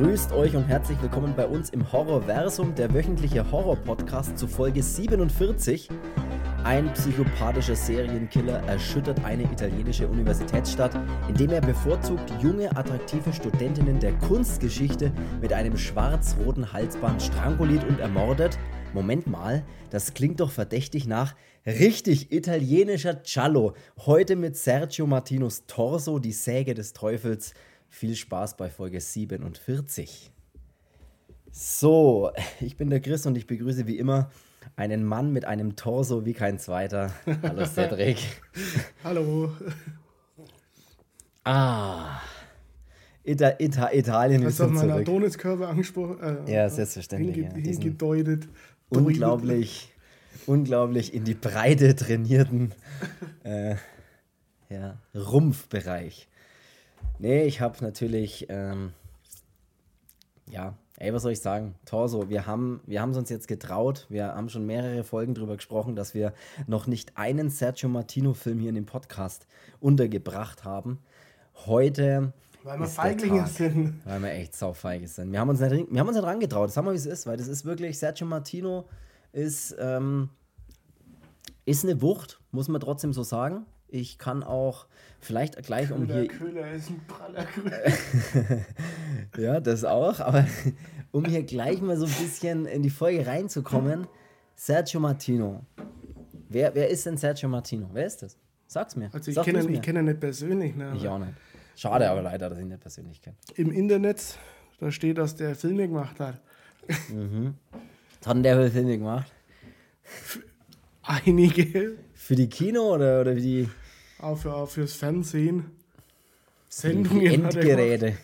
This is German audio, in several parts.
Grüßt euch und herzlich willkommen bei uns im Horrorversum, der wöchentliche Horror-Podcast zu Folge 47. Ein psychopathischer Serienkiller erschüttert eine italienische Universitätsstadt, indem er bevorzugt junge, attraktive Studentinnen der Kunstgeschichte mit einem schwarz-roten Halsband stranguliert und ermordet. Moment mal, das klingt doch verdächtig nach richtig italienischer Giallo. Heute mit Sergio Martinos Torso, die Säge des Teufels. Viel Spaß bei Folge 47. So, ich bin der Chris und ich begrüße wie immer einen Mann mit einem Torso wie kein zweiter. Hallo Cedric. Hallo. Ah. Ita, Ita, Italien Hast ist du auf meinen zurück. Adoniskörper angesprochen? Äh, Ja, selbstverständlich, Hinge ja, hingedeutet. Unglaublich, unglaublich in die Breite trainierten äh, ja, Rumpfbereich. Nee, ich habe natürlich, ähm, ja, ey, was soll ich sagen? Torso, wir haben wir haben es uns jetzt getraut. Wir haben schon mehrere Folgen darüber gesprochen, dass wir noch nicht einen Sergio Martino-Film hier in dem Podcast untergebracht haben. Heute. Weil wir Feiglinge sind. Weil wir echt saufeige sind. Wir haben uns nicht, wir haben uns nicht rangetraut. Sag mal, wie es ist, weil das ist wirklich, Sergio Martino ist, ähm, ist eine Wucht, muss man trotzdem so sagen. Ich kann auch vielleicht gleich um Köhler, hier. Köhler ist ein praller Köhler. Ja, das auch, aber um hier gleich mal so ein bisschen in die Folge reinzukommen, Sergio Martino. Wer, wer ist denn Sergio Martino? Wer ist das? Sag's mir. Also ich Sag kenne ihn, ich kenn ihn nicht persönlich. Ne, Ich auch nicht. Schade aber leider, dass ich ihn nicht persönlich kenne. Im Internet, da steht, dass der Filme gemacht hat. Was hat denn der Filme gemacht? Einige, Für die Kino oder, oder wie die, auch, für, auch fürs Fernsehen. die Sendungen gemacht. Endgeräte?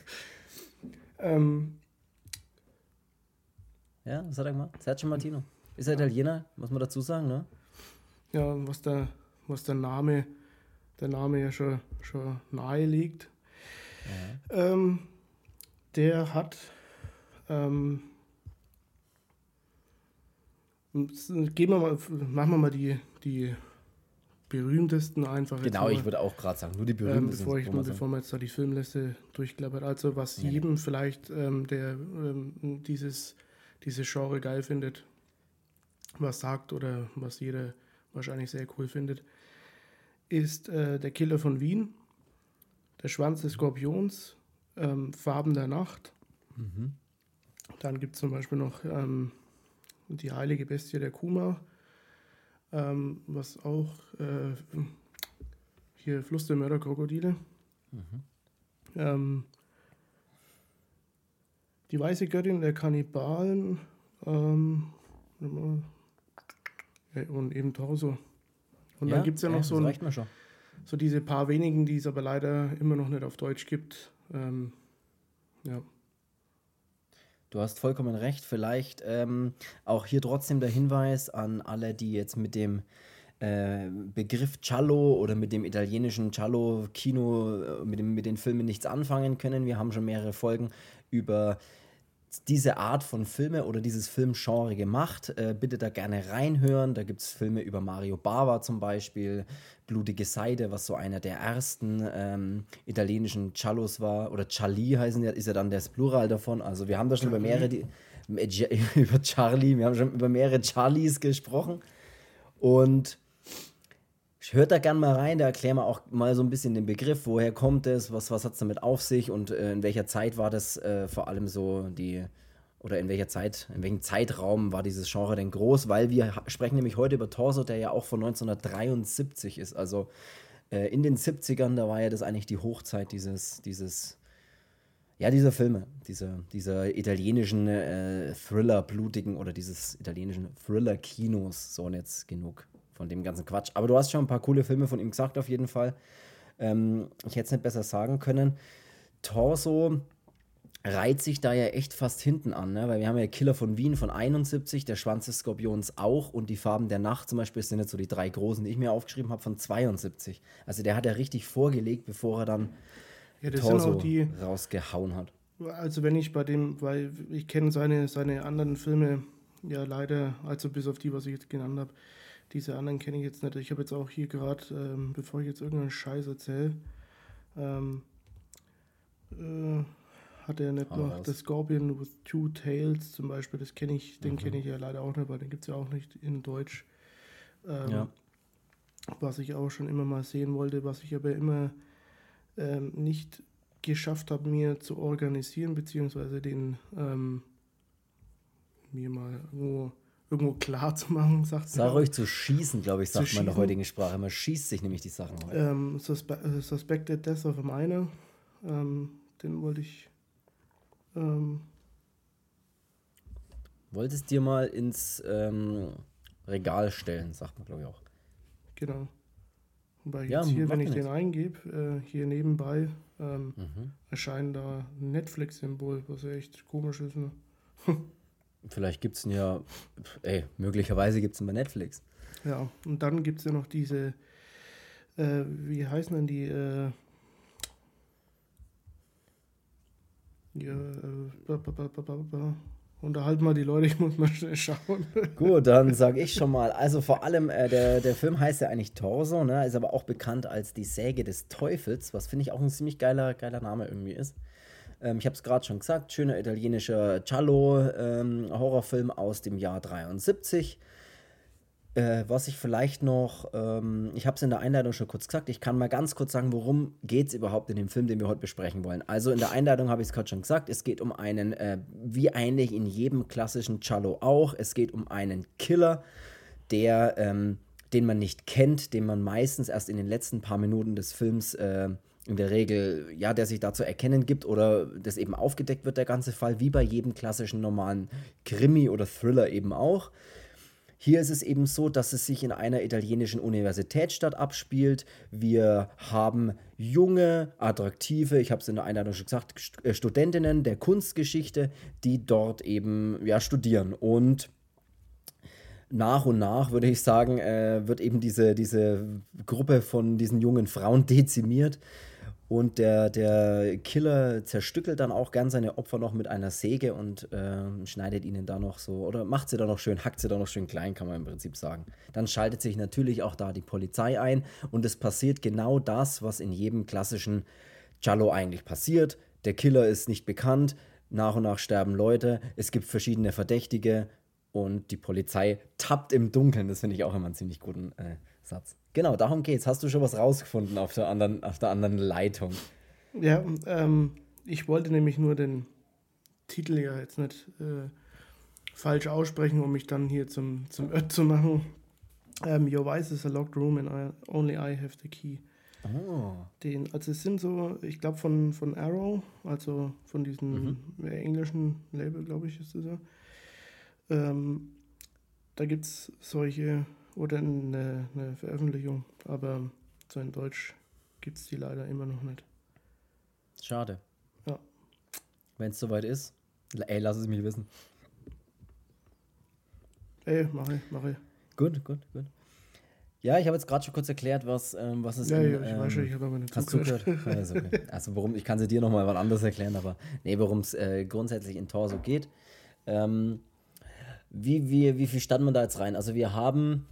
Ähm, Ja, was hat er gemacht? Sergio Martino. Ist er Italiener, muss man dazu sagen, ne? ja, was der, was der Name, der Name ja schon, schon nahe liegt. Ähm, der hat ähm, gehen wir mal, machen wir mal die, die berühmtesten einfach. Genau, mal, ich würde auch gerade sagen, nur die ähm, berühmten. bevor, ich, bevor man jetzt da die Filmliste durchklappert. Also was Ja. jedem vielleicht, ähm, der ähm, dieses, dieses Genre geil findet, was sagt oder was jeder wahrscheinlich sehr cool findet, ist äh, Der Killer von Wien, Der Schwanz des Skorpions, ähm, Farben der Nacht. Mhm. Dann gibt es zum Beispiel noch ähm, Die heilige Bestie der Kuma, ähm, was auch äh, hier Fluss der Mörderkrokodile. Ähm, die weiße Göttin der Kannibalen ähm, ja, und eben Torso. Und dann gibt es ja noch so, das ein, so diese paar wenigen, die es aber leider immer noch nicht auf Deutsch gibt. Ähm, ja. Du hast vollkommen recht. Vielleicht ähm, auch hier trotzdem der Hinweis an alle, die jetzt mit dem äh, Begriff Giallo oder mit dem italienischen Giallo-Kino, äh, mit, mit den Filmen nichts anfangen können. Wir haben schon mehrere Folgen über diese Art von Filme oder dieses Filmgenre gemacht. Äh, bitte da gerne reinhören. Da gibt es Filme über Mario Bava zum Beispiel, Blutige Seide, was so einer der ersten ähm, italienischen Giallos war. Oder Ciali heißen ja, ist ja dann das Plural davon. Also wir haben da schon über mehrere, die, über Charlie, wir haben schon über mehrere Charlies gesprochen. Und Hört da gern mal rein, da erklären wir auch mal so ein bisschen den Begriff, woher kommt es, was, was hat es damit auf sich und äh, in welcher Zeit war das äh, vor allem so die, oder in welcher Zeit, in welchem Zeitraum war dieses Genre denn groß, weil wir sprechen nämlich heute über Torso, der ja auch von 1973 ist, also äh, in den 70ern, da war ja das eigentlich die Hochzeit dieses, dieses, ja, dieser Filme, dieser, dieser italienischen äh, Thriller, blutigen oder dieses italienischen Thriller-Kinos, so und jetzt genug von dem ganzen Quatsch. Aber du hast schon ein paar coole Filme von ihm gesagt, auf jeden Fall. Ähm, ich hätte es nicht besser sagen können. Torso reiht sich da ja echt fast hinten an, ne? weil wir haben ja Killer von Wien von 71, der Schwanz des Skorpions auch und die Farben der Nacht zum Beispiel sind jetzt so die drei großen, die ich mir aufgeschrieben habe, von 72. Also der hat ja richtig vorgelegt, bevor er dann Ja, Torso die, rausgehauen hat. also wenn ich bei dem, weil ich kenne seine, seine anderen Filme ja leider, also bis auf die, was ich jetzt genannt habe, diese anderen kenne ich jetzt nicht. Ich habe jetzt auch hier gerade, ähm, bevor ich jetzt irgendeinen Scheiß erzähle, ähm, äh, hat er nicht noch. The Scorpion with Two Tails zum Beispiel, das kenne ich, den Mhm. kenne ich ja leider auch nicht, weil den gibt es ja auch nicht in Deutsch. Ähm, Ja. Was ich auch schon immer mal sehen wollte, was ich aber immer ähm, nicht geschafft habe, mir zu organisieren, beziehungsweise den ähm, mir mal irgendwo, irgendwo klar zu machen, sagt Sag ruhig zu schießen, glaube ich, sagt man in der heutigen Sprache. Man schießt sich nämlich die Sachen heute. Ähm, Suspe äh, Suspected Death of a Minor, ähm, den wollte ich ähm, Wolltest dir mal ins ähm, Regal stellen, sagt man, glaube ich auch. Genau. Wobei Ja, jetzt hier, macht wenn ich ja den eingebe, äh, hier nebenbei ähm, Mhm. erscheint da ein Netflix-Symbol, was ja echt komisch ist. Ne? Vielleicht gibt es ihn ja, ey, möglicherweise gibt es ihn bei Netflix. Ja, und dann gibt es ja noch diese, äh, wie heißen denn die? Äh, ja, äh, ba, ba, ba. Unterhalt mal die Leute, ich muss mal schnell schauen. Gut, dann sage ich schon mal. Also vor allem, äh, der, der Film heißt ja eigentlich Torso, ne? ist aber auch bekannt als die Säge des Teufels, was finde ich auch ein ziemlich geiler, geiler Name irgendwie ist. Ähm, ich habe es gerade schon gesagt, schöner italienischer Giallo-Horrorfilm aus dem Jahr 73. Äh, was ich vielleicht noch, ähm, ich habe es in der Einleitung schon kurz gesagt, ich kann mal ganz kurz sagen, worum geht es überhaupt in dem Film, den wir heute besprechen wollen. Also in der Einleitung habe ich es gerade schon gesagt, es geht um einen, äh, wie eigentlich in jedem klassischen Cello auch, es geht um einen Killer, der, ähm, den man nicht kennt, den man meistens erst in den letzten paar Minuten des Films äh, in der Regel, ja, der sich da zu erkennen gibt oder das eben aufgedeckt wird, der ganze Fall, wie bei jedem klassischen normalen Krimi oder Thriller eben auch. Hier ist es eben so, dass es sich in einer italienischen Universitätsstadt abspielt. Wir haben junge, attraktive, ich habe es in der Einladung schon gesagt, äh, Studentinnen der Kunstgeschichte, die dort eben ja, studieren. Und nach und nach, würde ich sagen, äh, wird eben diese, diese Gruppe von diesen jungen Frauen dezimiert. Und der, der Killer zerstückelt dann auch gern seine Opfer noch mit einer Säge und ähm, schneidet ihnen da noch so, oder macht sie da noch schön, hackt sie da noch schön klein, kann man im Prinzip sagen. Dann schaltet sich natürlich auch da die Polizei ein und es passiert genau das, was in jedem klassischen Giallo eigentlich passiert. Der Killer ist nicht bekannt, nach und nach sterben Leute, es gibt verschiedene Verdächtige und die Polizei tappt im Dunkeln. Das finde ich auch immer einen ziemlich guten äh, Satz. Genau, darum geht's. Hast du schon was rausgefunden auf der anderen, auf der anderen Leitung? Ja, ähm, ich wollte nämlich nur den Titel ja jetzt nicht äh, falsch aussprechen, um mich dann hier zum, zum Ött zu machen. Ähm, Your Vice is a locked room and I, only I have the key. Oh. Den, also es sind so, ich glaube von, von Arrow, also von diesem äh, englischen Label, glaube ich, ist das ja. Ähm, da gibt es solche, oder eine, eine Veröffentlichung, aber so in Deutsch gibt es die leider immer noch nicht. Schade. Ja. Wenn es soweit ist, ey, lass es mich wissen. Ey, mach ich, mach ich. Gut, gut, gut. Ja, ich habe jetzt gerade schon kurz erklärt, was, ähm, was es Ja, in, ja, ich weiß schon, ich ähm, habe aber nicht Hast zugehört. gehört? Ja, ist okay. Also warum, ich kann sie dir nochmal was anderes erklären, aber nee, worum es äh, grundsätzlich in Torso geht. Ähm, wie, wie, wie viel stand man da jetzt rein? Also wir haben,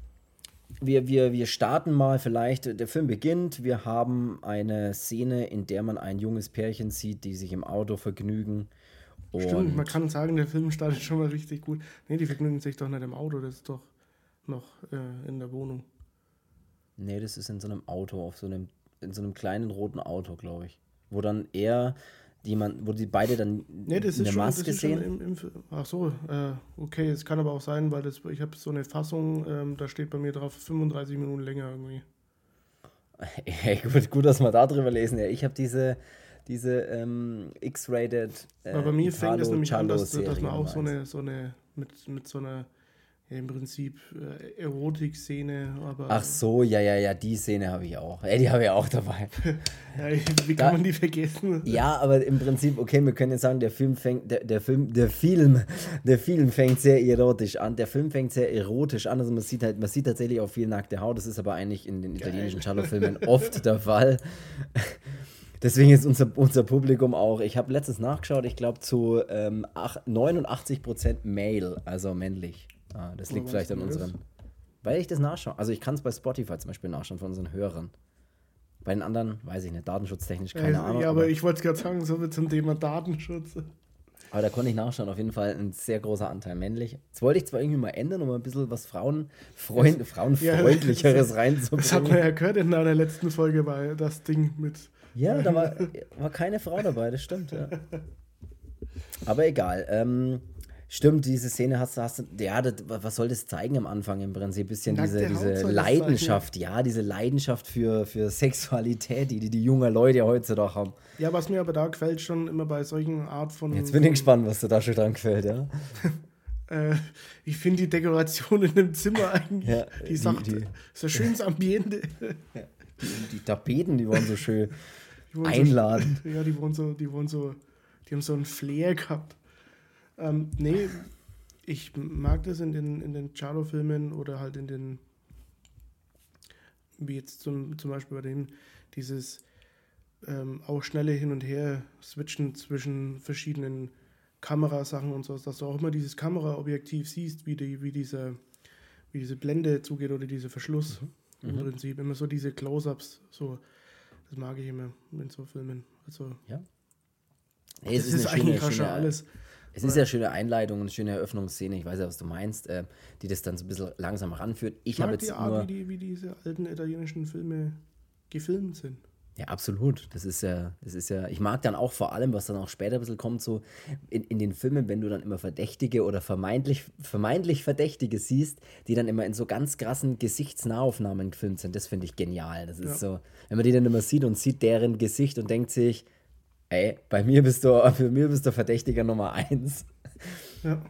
wir, wir, wir starten mal vielleicht, der Film beginnt, wir haben eine Szene, in der man ein junges Pärchen sieht, die sich im Auto vergnügen. Stimmt, man kann sagen, der Film startet schon mal richtig gut. Nee, die vergnügen sich doch nicht im Auto, das ist doch noch äh, in der Wohnung. Nee, das ist in so einem Auto, auf so einem, in so einem kleinen roten Auto, glaube ich. Wo dann er, jemand, wo die beide dann Nee, das eine ist schon, das Maske schon sehen. im, im Ach so, äh, okay, es kann aber auch sein, weil das, ich habe so eine Fassung, ähm, da steht bei mir drauf 35 Minuten länger irgendwie. Ey, gut, gut, dass wir da drüber lesen. Ja, ich habe diese, diese ähm, X-rated. Äh, bei mir fängt es nämlich an, dass, dass man auch so eine, so eine, mit, mit so einer, im Prinzip äh, Erotik-Szene, aber Ach so, ja, ja, ja, die Szene habe ich auch. Ey, die habe ich auch dabei. ja, wie Da- kann man die vergessen? Ja, aber im Prinzip, okay, wir können jetzt sagen, der Film fängt, der, der Film, der Film, der Film fängt sehr erotisch an. Der Film fängt sehr erotisch an. Also man sieht halt, man sieht tatsächlich auch viel nackte Haut. Das ist aber eigentlich in den italienischen Giallo-Filmen oft der Fall. Deswegen ist unser, unser Publikum auch, ich habe letztens nachgeschaut, ich glaube zu ähm, ach- 89% Male, also männlich. Ah, das liegt vielleicht an das? unseren. Weil ich das nachschaue. Also ich kann es bei Spotify zum Beispiel nachschauen von unseren Hörern. Bei den anderen weiß ich nicht, datenschutztechnisch keine äh, Ahnung. Ja, aber, aber ich wollte gerade sagen, so wie zum Thema Datenschutz. Aber da konnte ich nachschauen, auf jeden Fall ein sehr großer Anteil männlich. Jetzt wollte ich zwar irgendwie mal ändern, um ein bisschen was Frauenfreund, das, Frauenfreundlicheres ja, reinzubringen. Das hat man ja gehört in der letzten Folge bei das Ding mit. Ja, da war, war keine Frau dabei, das stimmt, ja. Aber egal. Ähm, Stimmt, diese Szene hast du, hast du ja, das, was soll das zeigen am Anfang im Prinzip? Ein bisschen diese, diese Leidenschaft, ja, diese Leidenschaft für, für Sexualität, die, die die jungen Leute heutzutage haben. Ja, was mir aber da gefällt, schon immer bei solchen Art von. Jetzt bin ich gespannt, was dir da schon dran gefällt, ja. äh, ich finde die Dekoration in dem Zimmer eigentlich, ja, die, die sagt, die, so schönes Ambiente. Ja, die, die, Tapeten, die waren so schön einladend. So, ja, die waren so, die waren so, die haben so einen Flair gehabt. Ähm, nee, ich mag das in den, in den Charo-Filmen oder halt in den, wie jetzt zum, zum Beispiel bei dem, dieses ähm, auch schnelle Hin und Her switchen zwischen verschiedenen Kamerasachen und so, dass du auch immer dieses Kameraobjektiv siehst, wie, die, wie, diese, wie diese Blende zugeht oder dieser Verschluss mhm. im mhm. Prinzip. Immer so diese Close-Ups, so, das mag ich immer in so Filmen. Also, ja. Hey, das ist, ist eigentlich schöne, schöne, alles. Es ist ja eine schöne Einleitung, eine schöne Eröffnungsszene, ich weiß ja, was du meinst, äh, die das dann so ein bisschen langsam ranführt. Ich, ich habe jetzt die Art, nur, wie, die, wie diese alten italienischen Filme gefilmt sind. Ja, absolut. Das ist ja, das ist ja, ich mag dann auch vor allem, was dann auch später ein bisschen kommt, so in, in den Filmen, wenn du dann immer Verdächtige oder vermeintlich, vermeintlich Verdächtige siehst, die dann immer in so ganz krassen Gesichtsnahaufnahmen gefilmt sind. Das finde ich genial. Das ist ja. so, wenn man die dann immer sieht und sieht deren Gesicht und denkt sich, ey, bei mir bist du, für mir bist du Verdächtiger Nummer eins. Ja.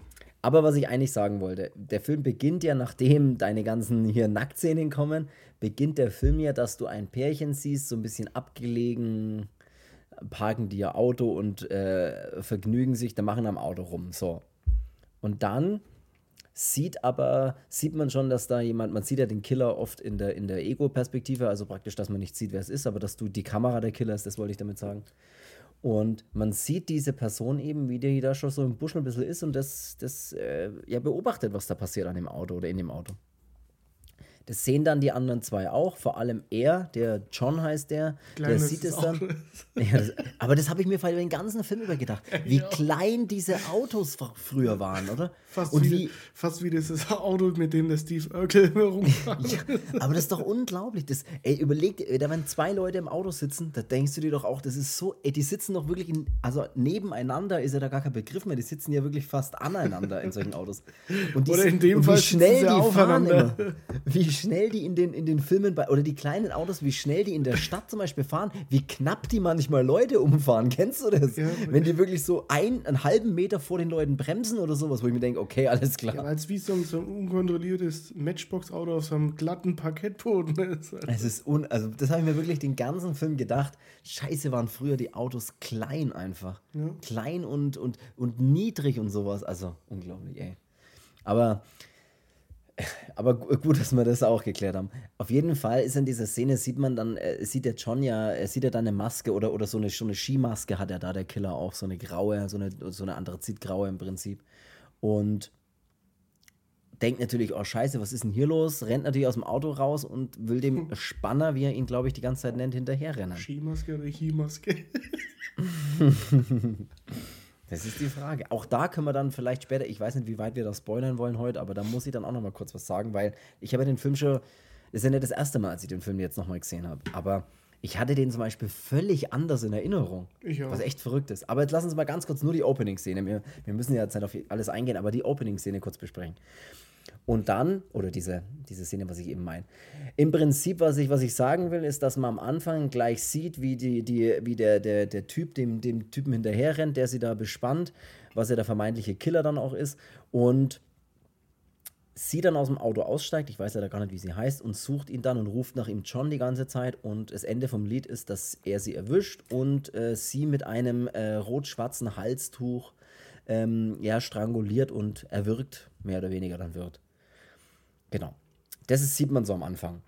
Aber was ich eigentlich sagen wollte, der Film beginnt ja, nachdem deine ganzen hier Nacktszenen kommen, beginnt der Film ja, dass du ein Pärchen siehst, so ein bisschen abgelegen, parken die ihr Auto und äh, vergnügen sich, dann machen am Auto rum. So. Und dann sieht aber, sieht man schon, dass da jemand, man sieht ja den Killer oft in der, in der Ego-Perspektive, also praktisch, dass man nicht sieht, wer es ist, aber dass du die Kamera der Killer ist, das wollte ich damit sagen. Und man sieht diese Person eben, wie die da schon so im Busch ein bisschen ist und das, das äh, ja, beobachtet, was da passiert an dem Auto oder in dem Auto. Das sehen dann die anderen zwei auch, vor allem er, der John heißt der, klein der sieht es dann. Ja, das, aber das habe ich mir vor den ganzen Film über gedacht, wie ja. klein diese Autos früher waren, oder? Fast, Und wie, wie, fast wie dieses Auto, mit dem der Steve Urkel rumfährt. ja, aber das ist doch unglaublich. Das, ey, überleg dir, da wenn zwei Leute im Auto sitzen, da denkst du dir doch auch, das ist so, ey, die sitzen doch wirklich, in, also nebeneinander ist ja da gar kein Begriff mehr, die sitzen ja wirklich fast aneinander in solchen Autos. Und die, Oder in dem Fall wie schnell die fahren immer. Wie schnell die in den, in den Filmen, bei, oder die kleinen Autos, wie schnell die in der Stadt zum Beispiel fahren, wie knapp die manchmal Leute umfahren. Kennst du das? Ja, Wenn die wirklich so ein, einen halben Meter vor den Leuten bremsen oder sowas, wo ich mir denke, okay, alles klar. Ja, es wie so ein, so ein unkontrolliertes Matchbox-Auto auf so einem glatten Parkettboden ist. Es ist un also das habe ich mir wirklich den ganzen Film gedacht. Scheiße, waren früher die Autos klein einfach. Ja. Klein und, und, und niedrig und sowas. Also unglaublich, ey. Aber aber gut, dass wir das auch geklärt haben. Auf jeden Fall ist in dieser Szene, sieht man dann, äh, sieht der John ja, er sieht ja dann eine Maske oder, oder so, eine, so eine Skimaske hat er da, der Killer auch, so eine graue, so eine, so eine Anthrazitgraue im Prinzip. Und denkt natürlich, oh scheiße, was ist denn hier los? Rennt natürlich aus dem Auto raus und will dem Spanner, wie er ihn, glaube ich, die ganze Zeit nennt, hinterherrennen. Skimaske oder Chimaske? Das ist die Frage. Auch da können wir dann vielleicht später, ich weiß nicht, wie weit wir das spoilern wollen heute, aber da muss ich dann auch noch mal kurz was sagen, weil ich habe den Film schon, das ist ja nicht das erste Mal, als ich den Film jetzt noch mal gesehen habe, aber ich hatte den zum Beispiel völlig anders in Erinnerung. Ich auch. Was echt verrückt ist. Aber jetzt lassen Sie mal ganz kurz nur die Opening-Szene. Wir, wir müssen ja jetzt nicht auf alles eingehen, aber die Opening-Szene kurz besprechen. Und dann, oder diese, diese Szene, was ich eben meine. Im Prinzip, was ich, was ich sagen will, ist, dass man am Anfang gleich sieht, wie, die, die, wie der, der, der Typ dem, dem Typen hinterher rennt, der sie da bespannt, was ja der vermeintliche Killer dann auch ist. Und sie dann aus dem Auto aussteigt, ich weiß ja gar nicht, wie sie heißt, und sucht ihn dann und ruft nach ihm John die ganze Zeit. Und das Ende vom Lied ist, dass er sie erwischt und äh, sie mit einem äh, rot-schwarzen Halstuch ähm, ja, stranguliert und erwürgt, mehr oder weniger dann wird. Genau. Das ist, sieht man so am Anfang.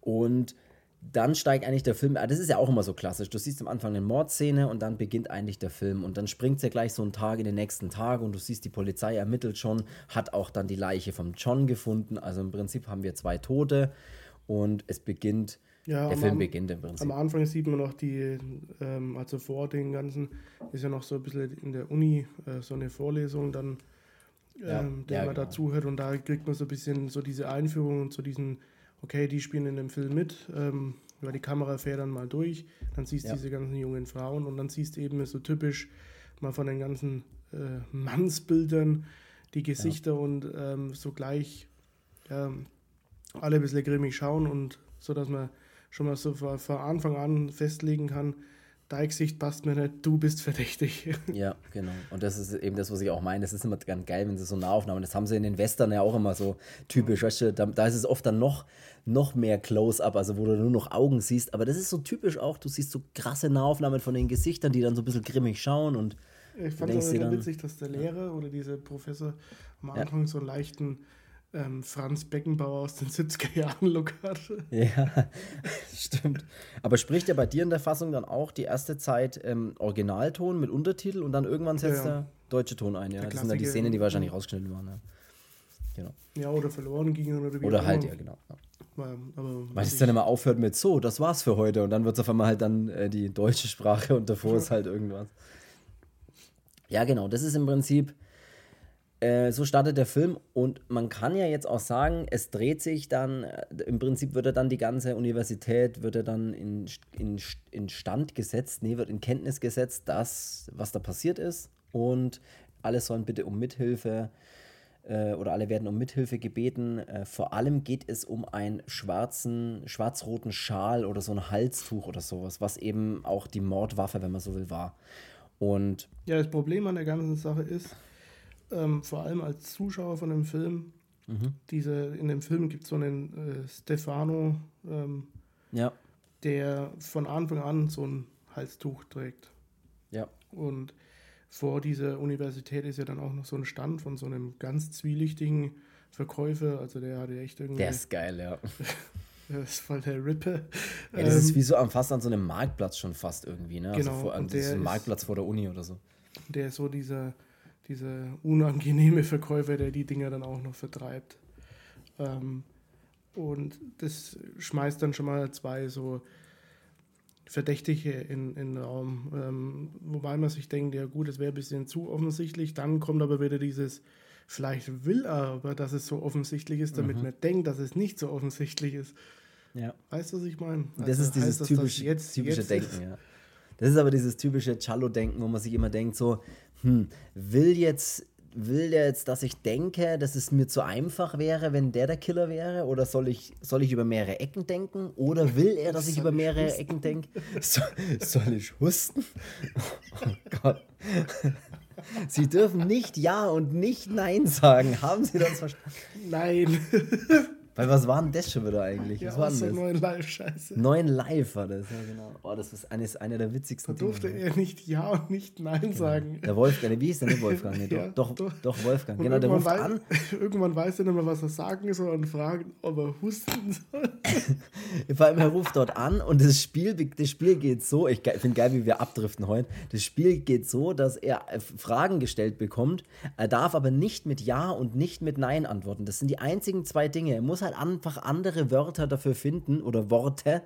Und dann steigt eigentlich der Film, ah, das ist ja auch immer so klassisch, du siehst am Anfang eine Mordszene und dann beginnt eigentlich der Film und dann springt es ja gleich so einen Tag in den nächsten Tag und du siehst, die Polizei ermittelt schon, hat auch dann die Leiche vom John gefunden, also im Prinzip haben wir zwei Tote und es beginnt Ja, Der am Film beginnt im Prinzip. Am Anfang sieht man noch die, ähm, also vor den ganzen, ist ja noch so ein bisschen in der Uni äh, so eine Vorlesung dann, Ja, ähm, der ja, man genau. dazuhört und da kriegt man so ein bisschen so diese Einführung und so diesen, okay, die spielen in dem Film mit, ähm, weil die Kamera fährt dann mal durch, dann siehst du Ja. diese ganzen jungen Frauen und dann siehst du eben so typisch mal von den ganzen äh, Mannsbildern die Gesichter und ähm, so gleich ähm, alle ein bisschen grimmig schauen und so, dass man schon mal so von, von Anfang an festlegen kann, dein Gesicht passt mir nicht, du bist verdächtig. Ja, genau. Und das ist eben das, was ich auch meine. Das ist immer ganz geil, wenn sie so Nahaufnahmen. Das haben sie in den Western ja auch immer so typisch. Weißt du, da, da ist es oft dann noch, noch mehr Close-up, also wo du nur noch Augen siehst. Aber das ist so typisch auch. Du siehst so krasse Nahaufnahmen von den Gesichtern, die dann so ein bisschen grimmig schauen. Und Ich fand es dann- witzig, dass der Lehrer oder dieser Professor am Ja. Anfang so einen leichten ähm, Franz Beckenbauer aus den 70er Jahren Look hatte. ja, stimmt. Aber spricht ja bei dir in der Fassung dann auch die erste Zeit ähm, Originalton mit Untertitel und dann irgendwann setzt Ja, ja. der deutsche Ton ein. Ja, Der das sind dann die. Szenen, die wahrscheinlich rausgeschnitten waren. Ja. Genau. Ja, oder verloren gingen oder wie Oder halt, ja, genau. Ja. Weil, es dann immer aufhört mit so, das war's für heute und dann wird es auf einmal halt dann äh, die deutsche Sprache und davor ist halt irgendwas. Ja, genau, das ist im Prinzip, äh, so startet der Film und man kann ja jetzt auch sagen, es dreht sich dann, äh, im Prinzip wird er dann die ganze Universität, wird er dann in, in, in Stand gesetzt, nee, wird in Kenntnis gesetzt, dass, was da passiert ist und alle sollen bitte um Mithilfe äh, oder alle werden um Mithilfe gebeten. Äh, vor allem geht es um einen schwarzen, schwarz-roten Schal oder so ein Halstuch oder sowas, was eben auch die Mordwaffe, wenn man so will, war. Und Ja, das Problem an der ganzen Sache ist, ähm, vor allem als Zuschauer von dem Film, Mhm. diese, in dem Film gibt es so einen äh, Stefano, ähm, ja, der von Anfang an so ein Halstuch trägt. ja, Und vor dieser Universität ist ja dann auch noch so ein Stand von so einem ganz zwielichtigen Verkäufer. Also der hatte echt irgendwie. der ist geil, ja. das ist voll der Rippe. ja das Ähm, ist wie so am, fast an so einem Marktplatz schon fast irgendwie, ne? Genau, Also vor, und das ist der ein ist- Marktplatz vor der Uni oder so. der ist so dieser, dieser unangenehme Verkäufer, der die Dinger dann auch noch vertreibt. Ähm, und das schmeißt dann schon mal zwei so Verdächtige in, in den Raum. Ähm, wobei man sich denkt, ja gut, es wäre ein bisschen zu offensichtlich. Dann kommt aber wieder dieses, vielleicht will er aber, dass es so offensichtlich ist, damit man denkt, dass es nicht so offensichtlich ist. Ja. Weißt du, was ich meine? Das Also ist dieses heißt das, typische, jetzt, typische jetzt Denken, ja. Das ist aber dieses typische Cello-Denken, wo man sich immer denkt, so, hm, will jetzt, will der jetzt, dass ich denke, dass es mir zu einfach wäre, wenn der der Killer wäre? Oder soll ich, soll ich über mehrere Ecken denken? Oder will er, dass ich über ich mehrere husten? Ecken denke? Soll, soll ich husten? Oh Gott. Sie dürfen nicht Ja und nicht Nein sagen. Haben Sie das verstanden? Nein. Weil was war denn das schon wieder eigentlich? ja, Was war denn der das? neuen Live-Scheiße. Neun Live war das, ja genau. Oh, das ist eines, einer der Da witzigsten durfte Dinge. er nicht Ja und nicht Nein sagen. Der Wolfgang, wie hieß der nicht Wolfgang? Nee, Ja, doch, doch, doch. doch, Wolfgang. Und Genau, der ruft irgendwann, an. irgendwann weiß er nicht mehr, was er sagen soll und fragt, ob er husten soll. Vor allem, er ruft dort an und das Spiel, das Spiel geht so, ich finde geil, wie wir abdriften heute. Das Spiel geht so, dass er äh, Fragen gestellt bekommt. Er darf aber nicht mit Ja und nicht mit Nein antworten. Das sind die einzigen zwei Dinge. Er muss halt einfach andere Wörter dafür finden oder Worte,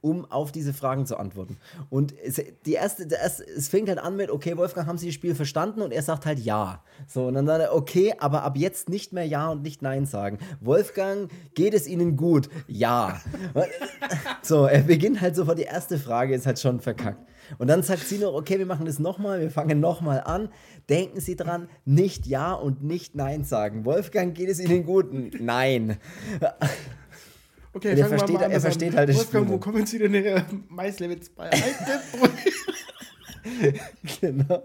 um auf diese Fragen zu antworten. Und es, die erste, erste, es fängt halt an mit, okay, Wolfgang, haben Sie das Spiel verstanden? Und er sagt halt Ja. So, und dann sagt er, okay, aber ab jetzt nicht mehr Ja und nicht Nein sagen. Wolfgang, geht es Ihnen gut? Ja. So, er beginnt halt sofort, die erste Frage ist halt schon verkackt. Und dann sagt sie noch, okay, wir machen das nochmal, wir fangen nochmal an. Denken Sie dran, nicht Ja und nicht Nein sagen. Wolfgang, geht es Ihnen gut? Nein. Okay, Er versteht- er versteht halt das Wolfgang, Spiel wo kommen Sie denn her? Meislewitz bei Altenbruch. genau.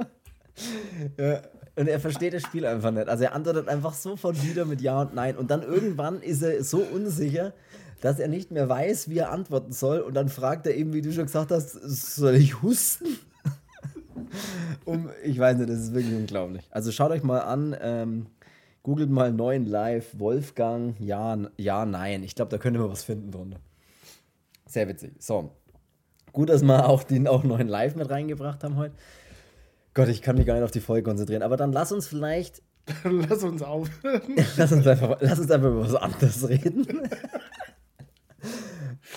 Ja. Und er versteht das Spiel einfach nicht. Also er antwortet einfach sofort wieder mit Ja und Nein. Und dann irgendwann ist er so unsicher, dass er nicht mehr weiß, wie er antworten soll. Und dann fragt er eben, wie du schon gesagt hast, soll ich husten? um, ich weiß nicht, das ist wirklich unglaublich. Also schaut euch mal an, ähm, googelt mal neuen Live, Wolfgang, ja, ja, nein. Ich glaube, da könnt ihr mal was finden drunter. Sehr witzig. So. Gut, dass wir auch den auch neuen Live mit reingebracht haben heute. Gott, ich kann mich gar nicht auf die Folge konzentrieren. Aber dann lass uns vielleicht, lass uns aufhören. lass uns einfach, lass uns einfach über was anderes reden.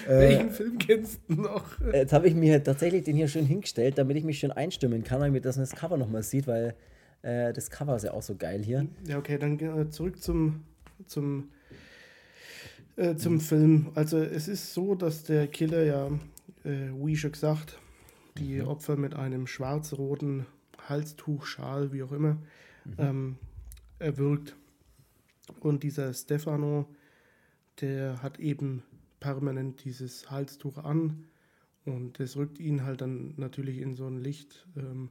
Welchen Film kennst du noch? Jetzt habe ich mir tatsächlich den hier schön hingestellt, damit ich mich schön einstimmen kann, damit das Cover nochmal sieht, weil äh, das Cover ist ja auch so geil hier. Ja, okay, dann äh, zurück zum, zum, äh, zum Film. Also es ist so, dass der Killer ja, äh, wie schon gesagt, die Opfer mit einem schwarz-roten Halstuch, Schal, wie auch immer, ähm, erwürgt. Und dieser Stefano, der hat eben permanent dieses Halstuch an und das rückt ihn halt dann natürlich in so ein Licht. Ähm,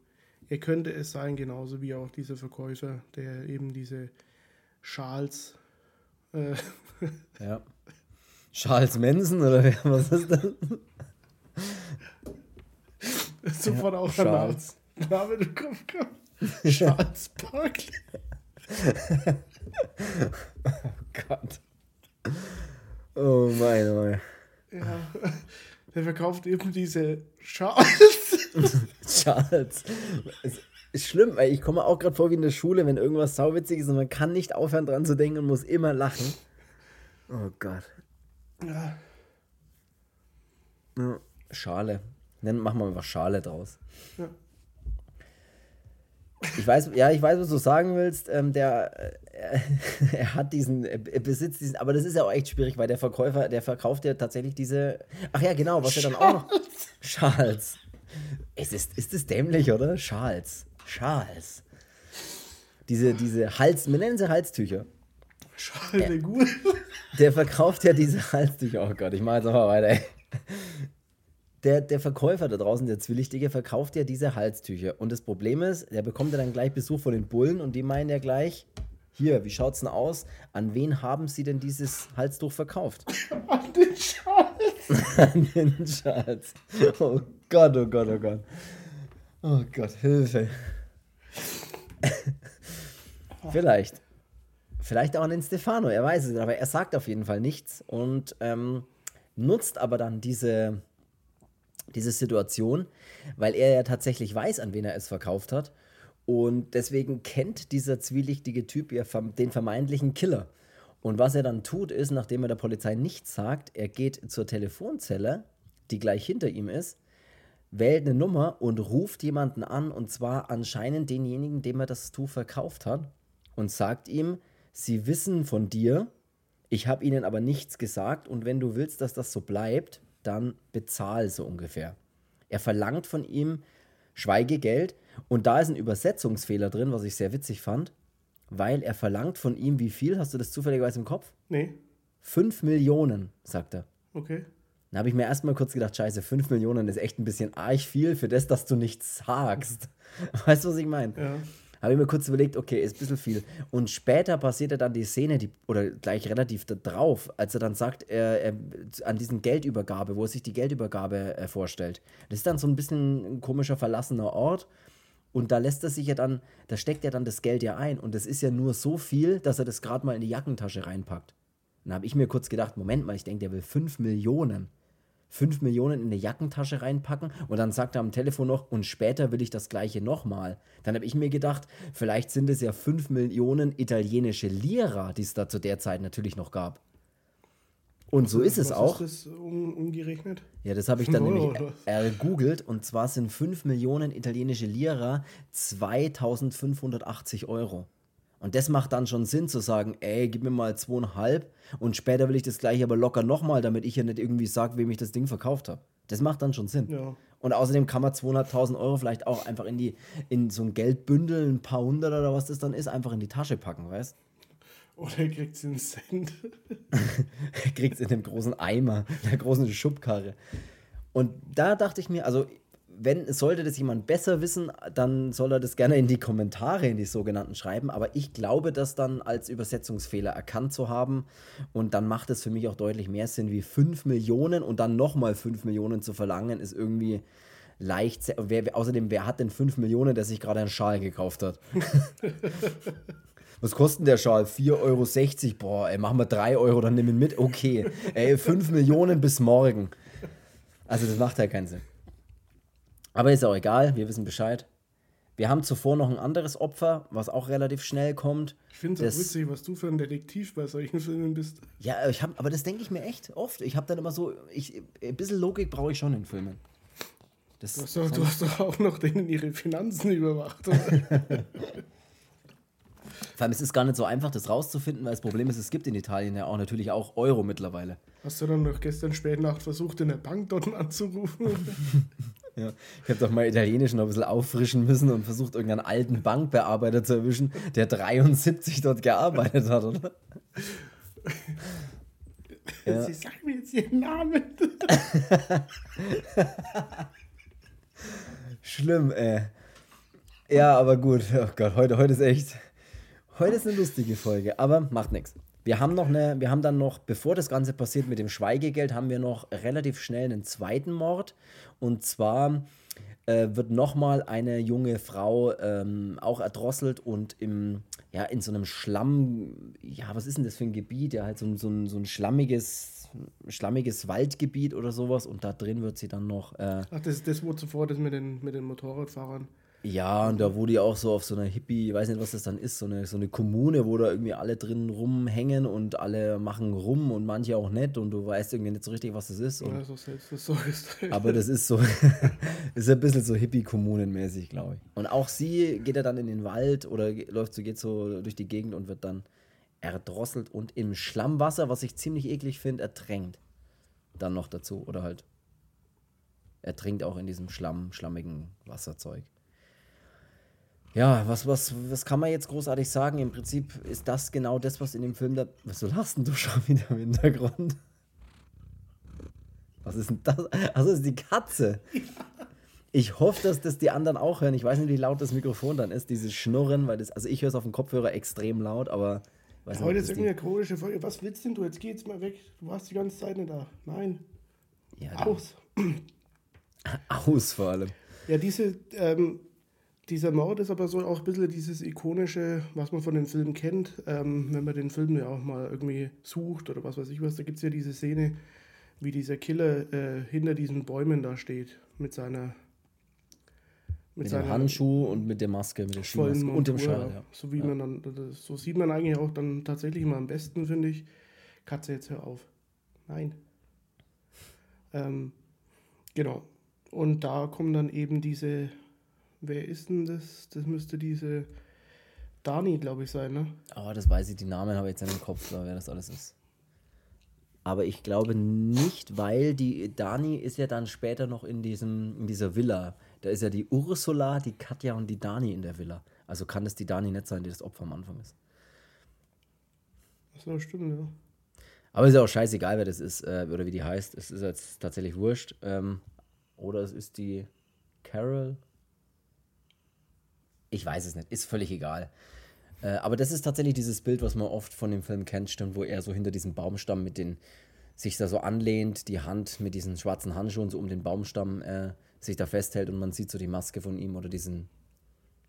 er könnte es sein, genauso wie auch dieser Verkäufer, der eben diese Schals. Äh, Ja. Charles Manson oder wer, was ist das? sofort auch Charles. ein Name im Kopf kam. Charles Barkley. Gott. Oh mein, oh mein. Ja, der verkauft eben diese Schals. Charles. Es ist schlimm, weil ich komme auch gerade vor wie in der Schule, wenn irgendwas sauwitzig ist und man kann nicht aufhören dran zu denken und muss immer lachen. Oh Gott. Ja, Ja. Schale. Dann machen wir einfach Schale draus. Ja. Ich weiß, ja, ich weiß, was du sagen willst. Ähm, der, äh, er hat diesen, er besitzt diesen, aber das ist ja auch echt schwierig, weil der Verkäufer, der verkauft ja tatsächlich diese, ach ja, genau, was er dann auch noch, Schals. Es ist, ist das dämlich, oder? Schals. Schals. Diese, diese Hals, wir nennen sie Halstücher. Charles de Gaulle. Der verkauft ja diese Halstücher. Oh Gott, ich mache jetzt einfach weiter. Ey. Der, der Verkäufer da draußen, der Zwielichtige, verkauft ja diese Halstücher. Und das Problem ist, der bekommt ja dann gleich Besuch von den Bullen und die meinen ja gleich, hier, wie schaut's denn aus? An wen haben sie denn dieses Halstuch verkauft? An den Charles. An den Schatz. Oh Gott, oh Gott, oh Gott. Oh Gott, Hilfe. Vielleicht. Vielleicht auch an den Stefano, er weiß es, aber er sagt auf jeden Fall nichts und ähm, nutzt aber dann diese, diese Situation, weil er ja tatsächlich weiß, an wen er es verkauft hat. Und deswegen kennt dieser zwielichtige Typ ja den vermeintlichen Killer. Und was er dann tut, ist, nachdem er der Polizei nichts sagt, er geht zur Telefonzelle, die gleich hinter ihm ist, wählt eine Nummer und ruft jemanden an, und zwar anscheinend denjenigen, dem er das Tuch verkauft hat, und sagt ihm, sie wissen von dir, ich habe ihnen aber nichts gesagt, und wenn du willst, dass das so bleibt, dann bezahl so ungefähr. Er verlangt von ihm Schweigegeld, und da ist ein Übersetzungsfehler drin, was ich sehr witzig fand, weil er verlangt von ihm, wie viel, hast du das zufälligerweise im Kopf? Nee, 5 Millionen, sagt er. okay. Dann habe ich mir erstmal kurz gedacht, scheiße, 5 Millionen ist echt ein bisschen arg viel für das, dass du nichts sagst. Weißt du, was ich meine? Ja. Habe ich mir kurz überlegt, okay, ist ein bisschen viel. Und später passierte dann die Szene, die, oder gleich relativ da drauf, als er dann sagt, er, er, an diesen Geldübergabe, wo er sich die Geldübergabe äh, vorstellt. Das ist dann so ein bisschen ein komischer verlassener Ort. Und da lässt er sich ja dann, da steckt er dann das Geld ja ein. Und das ist ja nur so viel, dass er das gerade mal in die Jackentasche reinpackt. Dann habe ich mir kurz gedacht, Moment mal, ich denke, der will 5 Millionen. 5 Millionen in eine Jackentasche reinpacken und dann sagt er am Telefon noch, und später will ich das gleiche nochmal. Dann habe ich mir gedacht, vielleicht sind es ja 5 Millionen italienische Lira, die es da zu der Zeit natürlich noch gab. Und so ist es Was auch. Ist das um, umgerechnet? Ja, das habe ich dann Oh, nämlich ergoogelt und zwar sind 5 Millionen italienische Lira 2580 Euro. Und das macht dann schon Sinn zu sagen, ey, gib mir mal zweieinhalb und später will ich das gleiche aber locker nochmal, damit ich ja nicht irgendwie sage, wem ich das Ding verkauft habe. Das macht dann schon Sinn. Ja. Und außerdem kann man 200.000 Euro vielleicht auch einfach in die in so ein Geldbündel, ein paar hundert oder was das dann ist, einfach in die Tasche packen, weißt? Oder er kriegt einen Cent. kriegt in dem großen Eimer, der großen Schubkarre. Und da dachte ich mir, also wenn sollte das jemand besser wissen, dann soll er das gerne in die Kommentare, in die sogenannten schreiben. Aber ich glaube, das dann als Übersetzungsfehler erkannt zu haben. Und dann macht es für mich auch deutlich mehr Sinn, wie 5 Millionen und dann nochmal 5 Millionen zu verlangen, ist irgendwie leicht. wer, außerdem, wer hat denn 5 Millionen, der sich gerade einen Schal gekauft hat? Was kostet denn der Schal? 4,60 Euro. Boah, ey, machen wir 3 Euro, dann nimm ihn mit. Okay. Ey, 5 Millionen bis morgen. Also das macht ja keinen Sinn. Aber ist auch egal, wir wissen Bescheid. Wir haben zuvor noch ein anderes Opfer, was auch relativ schnell kommt. Ich finde es auch witzig, was du für ein Detektiv bei solchen Filmen bist. Ja, ich hab, aber das denke ich mir echt oft. Ich habe dann immer so, ich, ein bisschen Logik brauche ich schon in Filmen. Das du, hast doch, du hast doch auch noch denen ihre Finanzen überwacht. Vor allem, es ist gar nicht so einfach, das rauszufinden, weil das Problem ist, es gibt in Italien ja auch natürlich auch Euro mittlerweile. Hast du dann noch gestern spät Nacht versucht, in der Bank dort anzurufen? Ja. Ich habe doch mal Italienisch noch ein bisschen auffrischen müssen und versucht, irgendeinen alten Bankbearbeiter zu erwischen, der 73 dort gearbeitet hat, oder? Ja. Sie sagen mir jetzt Ihren Namen. Schlimm, ey. Ja, aber gut. Oh Gott, heute, heute ist echt. Heute ist eine lustige Folge, aber macht nichts. Wir haben noch eine, wir haben dann noch, bevor das Ganze passiert mit dem Schweigegeld, haben wir noch relativ schnell einen zweiten Mord. Und zwar äh, wird nochmal eine junge Frau ähm, auch erdrosselt und im, ja, in so einem Schlamm, ja, was ist denn das für ein Gebiet? Ja, halt so, so, ein, so ein schlammiges, schlammiges Waldgebiet oder sowas und da drin wird sie dann noch. Äh, Ach, das ist das, wo zuvor das mit den, mit den Motorradfahrern. Ja, und da wurde ja auch so auf so einer Hippie, ich weiß nicht, was das dann ist, so eine, so eine Kommune, wo da irgendwie alle drin rumhängen und alle machen rum und manche auch nicht und du weißt irgendwie nicht so richtig, was das ist. ja, so selbst das so ist. aber das ist so, ist ein bisschen so Hippie-Kommunenmäßig, glaube ich. Und auch sie geht ja dann in den Wald oder läuft so, geht so durch die Gegend und wird dann erdrosselt und im Schlammwasser, was ich ziemlich eklig finde, ertränkt. Dann noch dazu. Oder halt ertrinkt auch in diesem Schlamm, schlammigen Wasserzeug. Ja, was, was, was kann man jetzt großartig sagen? Im Prinzip ist das genau das, was in dem Film da. Was lachst denn du schon wieder im Hintergrund? Was ist denn das? Also ist die Katze. Ich hoffe, dass das die anderen auch hören. Ich weiß nicht, wie laut das Mikrofon dann ist, dieses Schnurren, weil das, also ich höre es auf dem Kopfhörer extrem laut, aber. Weiß Heute ist irgendwie eine chronische Folge. Was willst denn du? Jetzt geh jetzt mal weg. Du warst die ganze Zeit nicht da. Nein. Ja, Aus. Aus vor allem. Ja, diese, ähm, dieser Mord ist aber so auch ein bisschen dieses ikonische, was man von den Filmen kennt. Ähm, wenn man den Film ja auch mal irgendwie sucht oder was weiß ich was, da gibt es ja diese Szene, wie dieser Killer äh, hinter diesen Bäumen da steht mit seiner. Mit, mit seiner Handschuh und mit der Maske, mit der Skimaske und dem Schal. Ja. So, wie ja. man dann, so sieht man eigentlich auch dann tatsächlich mal am besten, finde ich. Katze, jetzt hör auf. Nein. Ähm, genau. Und da kommen dann eben diese Wer ist denn das? Das müsste diese Dani, glaube ich, sein, ne? Oh, das weiß ich, die Namen habe ich jetzt in den Kopf, wer das alles ist. Aber ich glaube nicht, weil die Dani ist ja dann später noch in, diesem, in dieser Villa. Da ist ja die Ursula, die Katja und die Dani in der Villa. Also kann es die Dani nicht sein, die das Opfer am Anfang ist. Achso, stimmt, ja. Aber ist ja auch scheißegal, wer das ist äh, oder wie die heißt. Es ist jetzt tatsächlich wurscht. Ähm, oder es ist die Carol. Ich weiß es nicht, ist völlig egal. Äh, aber das ist tatsächlich dieses Bild, was man oft von dem Film kennt, stimmt, wo er so hinter diesem Baumstamm mit den, sich da so anlehnt, die Hand mit diesen schwarzen Handschuhen so um den Baumstamm äh, sich da festhält und man sieht so die Maske von ihm oder diesen,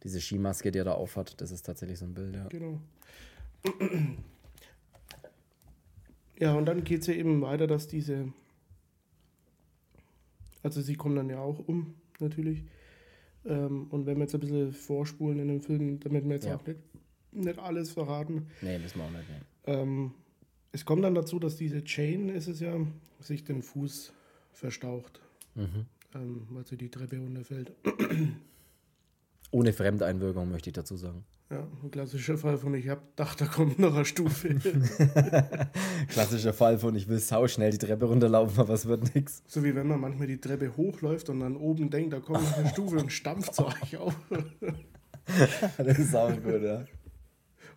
diese Skimaske, die er da aufhat. Das ist tatsächlich so ein Bild, ja. Genau. Ja, und dann geht es ja eben weiter, dass diese, also sie kommen dann ja auch um, natürlich. Ähm, und wenn wir jetzt ein bisschen vorspulen in dem Film, damit wir jetzt ja. auch nicht, nicht alles verraten. Nee, müssen wir auch nicht. Ähm, es kommt dann dazu, dass diese Chain, ist es ja, sich den Fuß verstaucht, mhm. ähm, weil sie die Treppe runterfällt. Ohne Fremdeinwirkung, möchte ich dazu sagen. Ja, ein klassischer Fall von ich hab gedacht, da kommt noch eine Stufe. klassischer Fall von ich will sau schnell die Treppe runterlaufen, aber es wird nichts. So wie wenn man manchmal die Treppe hochläuft und dann oben denkt, da kommt noch eine Stufe und stampft so euch auf. das ist auch gut, ja.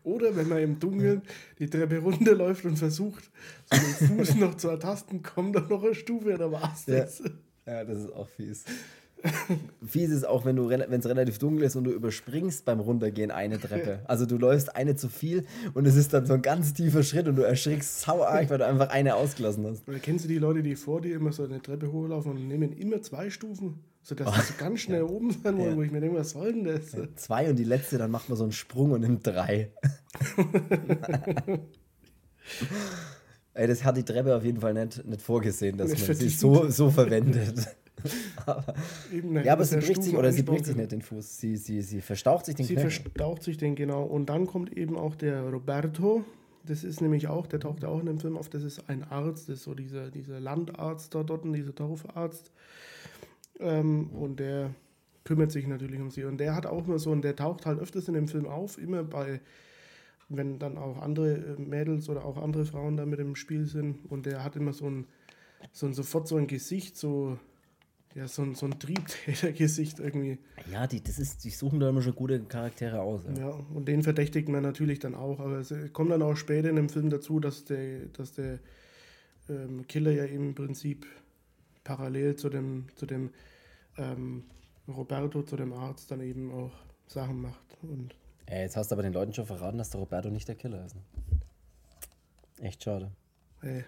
Oder wenn man im Dunkeln die Treppe runterläuft und versucht, so den Fuß noch zu ertasten, kommt da noch eine Stufe, da war's das. Ja. ja, das ist auch fies. Fies ist auch, wenn es relativ dunkel ist und du überspringst beim Runtergehen eine Treppe. Also du läufst eine zu viel und es ist dann so ein ganz tiefer Schritt und du erschrickst sau arg, weil du einfach eine ausgelassen hast. Oder kennst du die Leute, die vor dir immer so eine Treppe hochlaufen und nehmen immer zwei Stufen? Sodass oh, sie so ganz schnell ja. oben sein wollen, ja. wo ich mir denke, was soll denn das? Ja, zwei und die letzte, dann macht man so einen Sprung und nimmt drei. Ey, das hat die Treppe auf jeden Fall nicht, nicht vorgesehen, dass man sie so, so verwendet. aber, ne, ja, aber sie bricht sich oder sie bricht sich nicht den Fuß. Sie, sie, sie verstaucht sich den Sie Knöchel. verstaucht sich den genau. Und dann kommt eben auch der Roberto. Das ist nämlich auch, der taucht ja auch in dem Film auf. Das ist ein Arzt, das ist so dieser, dieser Landarzt da dort, dieser Dorfarzt. Ähm, und der kümmert sich natürlich um sie. Und der hat auch immer so, und der taucht halt öfters in dem Film auf, immer bei, wenn dann auch andere Mädels oder auch andere Frauen da mit im Spiel sind. Und der hat immer so ein, so ein sofort so ein Gesicht, so, ja, so ein, so ein Triebtätergesicht irgendwie. Ja, die, das ist, die suchen da immer schon gute Charaktere aus. Ja. Ja, und den verdächtigt man natürlich dann auch, aber es kommt dann auch später in dem Film dazu, dass der, dass der ähm, Killer ja im Prinzip parallel zu dem, zu dem ähm, Roberto, zu dem Arzt, dann eben auch Sachen macht. Und Ey, jetzt hast du aber den Leuten schon verraten, dass der Roberto nicht der Killer ist. Ne? Echt schade. äh,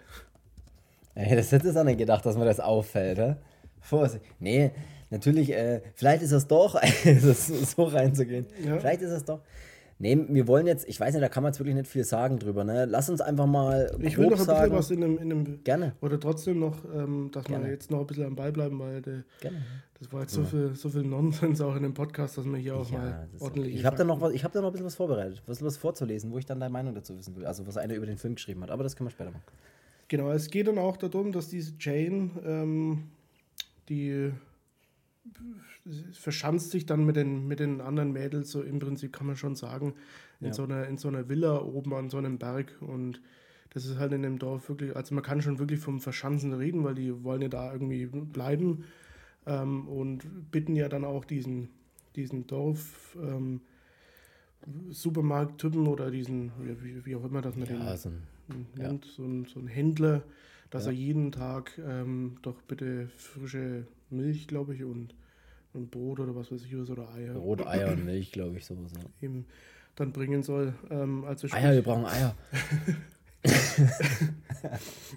Ey, das hätte es auch nicht gedacht, dass mir das auffällt, hä? Vorsicht. Nee, natürlich, äh, vielleicht ist es doch, das so reinzugehen. Ja. Vielleicht ist es doch. Nee, wir wollen jetzt, ich weiß nicht, da kann man jetzt wirklich nicht viel sagen drüber, ne? Lass uns einfach mal ich will noch ein bisschen sagen. was in dem, in dem Gerne, oder trotzdem noch, ähm, dass wir Gerne. jetzt noch ein bisschen am Ball bleiben, weil gerne. das war jetzt so viel, so viel Nonsens auch in dem Podcast, dass wir hier auch Ja, mal das ordentlich. okay. ich habe da noch was, ich habe da noch ein bisschen was vorbereitet, was, was vorzulesen, wo ich dann deine Meinung dazu wissen will. Also was einer über den Film geschrieben hat, aber das können wir später machen. Genau, es geht dann auch darum, dass diese Jane, ähm, die verschanzt sich dann mit den, mit den anderen Mädels, so im Prinzip kann man schon sagen, in, Ja. so einer, in so einer Villa oben an so einem Berg. Und das ist halt in dem Dorf wirklich, also man kann schon wirklich vom Verschanzen reden, weil die wollen ja da irgendwie bleiben ähm, und bitten ja dann auch diesen, diesen Dorf. Ähm, Supermarkttypen oder diesen, wie, wie auch immer das mit den Ja, so ein, Ja. nennt, so, ein, so ein Händler, dass Ja. er jeden Tag ähm, doch bitte frische Milch, glaube ich, und, und Brot oder was weiß ich was oder Eier rote Eier und Milch, glaube ich, sowas. Ja. ihm dann bringen soll. Ähm, also Eier, wir brauchen Eier.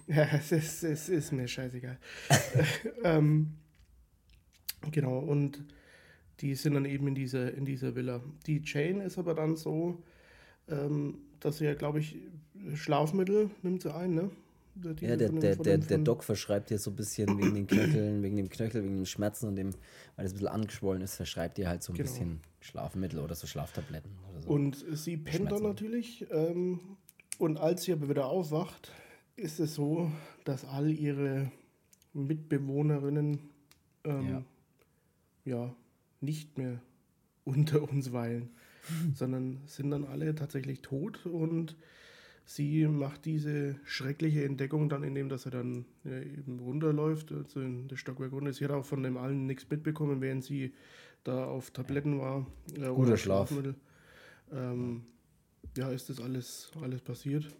Ja, es ist, es ist mir scheißegal. ähm, genau, und die sind dann eben in dieser, in dieser Villa. Die Jane ist aber dann so, ähm, dass sie ja, glaube ich, Schlafmittel nimmt sie ein, ne? Die Ja, der, dem- der, der, der Doc verschreibt dir so ein bisschen wegen den Knöcheln, wegen dem Knöchel, wegen den Schmerzen und dem, weil das ein bisschen angeschwollen ist, verschreibt dir halt so ein Genau. bisschen Schlafmittel oder so Schlaftabletten oder so. Und sie pennt dann natürlich. Ähm, und als sie aber wieder aufwacht, ist es so, dass all ihre Mitbewohnerinnen ähm, Ja. ja. nicht mehr unter uns weilen, sondern sind dann alle tatsächlich tot und sie macht diese schreckliche Entdeckung dann, indem dass er dann ja, eben runterläuft, also in das Stockwerk runter. Sie hat auch von dem allen nichts mitbekommen, während sie da auf Tabletten war. Äh, Guter oder Schlaf. Schlafmittel. Ähm, ja, ist das alles, alles passiert.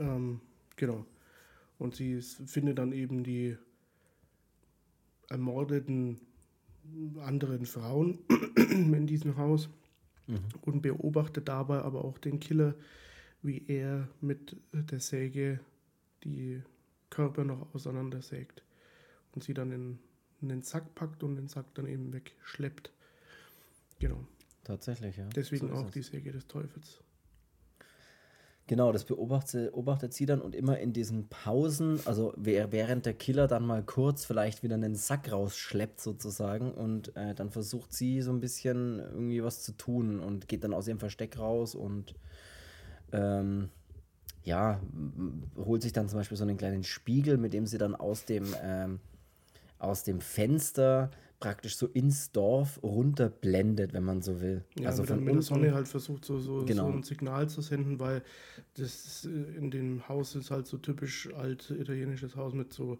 Ähm, genau. Und sie findet dann eben die ermordeten anderen Frauen in diesem Haus Mhm. und beobachtet dabei aber auch den Killer, wie er mit der Säge die Körper noch auseinandersägt und sie dann in, in den Sack packt und den Sack dann eben wegschleppt. Genau. Tatsächlich, ja. Deswegen So auch es. die Säge des Teufels. Genau, das beobachtet, sie- beobachtet sie dann und immer in diesen Pausen, also während der Killer dann mal kurz vielleicht wieder einen Sack rausschleppt sozusagen und äh, dann versucht sie so ein bisschen irgendwie was zu tun und geht dann aus ihrem Versteck raus und ähm, ja, holt sich dann zum Beispiel so einen kleinen Spiegel, mit dem sie dann aus dem, ähm, aus dem Fenster praktisch so ins Dorf runterblendet, wenn man so will. Ja, also mit, von der, mit der. Sonne halt versucht, so, so, Genau. so ein Signal zu senden, weil das äh, in dem Haus ist halt so typisch alt italienisches Haus mit so,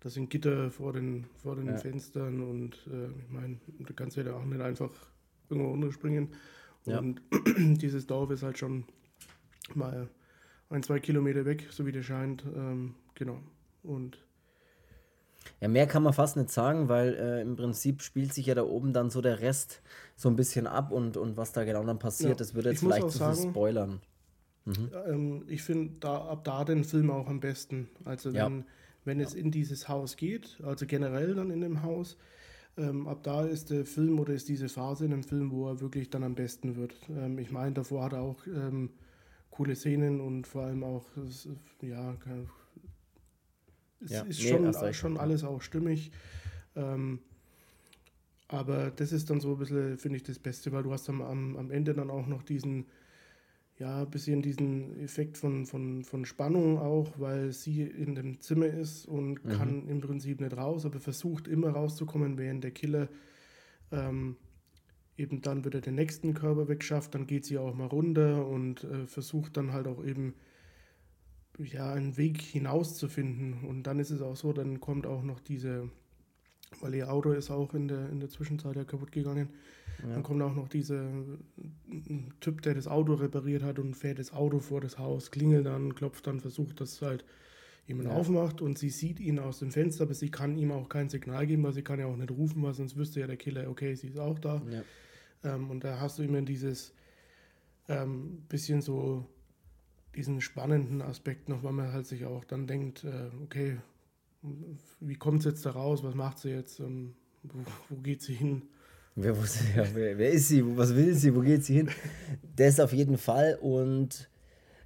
das sind Gitter vor den, vor den Ja. Fenstern und äh, ich meine, da kannst du ja auch nicht einfach irgendwo runterspringen. Ja. Und dieses Dorf ist halt schon mal ein, zwei Kilometer weg, so wie der scheint. Ähm, genau. Und Ja, mehr kann man fast nicht sagen, weil äh, im Prinzip spielt sich ja da oben dann so der Rest so ein bisschen ab und, und was da genau dann passiert, Ja, das würde jetzt vielleicht zu viel sagen- spoilern. Ähm, ich finde da, ab da den Film auch am besten. Also Ja. wenn, wenn es in dieses Haus geht, also generell dann in dem Haus, ähm, ab da ist der Film oder ist diese Phase in dem Film, wo er wirklich dann am besten wird. Ähm, ich meine, davor hat er auch ähm, coole Szenen und vor allem auch, es, ja, es Ja, ist nee, schon, recht, schon alles auch stimmig. Ähm, aber das ist dann so ein bisschen, finde ich, das Beste, weil du hast am, am, am Ende dann auch noch diesen, ja, ein bisschen diesen Effekt von, von, von Spannung auch, weil sie in dem Zimmer ist und Mhm. kann im Prinzip nicht raus, aber versucht immer rauszukommen, während der Killer ähm, eben dann wieder den nächsten Körper wegschafft, dann geht sie auch mal runter und äh, versucht dann halt auch eben ja, einen Weg hinauszufinden. Und dann ist es auch so, dann kommt auch noch diese, weil ihr Auto ist auch in der, in der Zwischenzeit ja kaputt gegangen, dann kommt auch noch dieser äh, Typ, der das Auto repariert hat und fährt das Auto vor das Haus, klingelt dann, klopft dann, versucht, dass halt jemand Ja. aufmacht und sie sieht ihn aus dem Fenster, aber sie kann ihm auch kein Signal geben, weil sie kann ja auch nicht rufen, weil sonst wüsste ja der Killer, okay, sie ist auch da. Ja. Ähm, und da hast du immer dieses ähm, bisschen so diesen spannenden Aspekt noch, weil man halt sich auch dann denkt, äh, okay, wie kommt es jetzt da raus, was macht sie jetzt, ähm, wo, wo geht sie hin? Wer, ja, wer, wer ist sie? Was will sie? Wo geht sie hin? Das auf jeden Fall. Und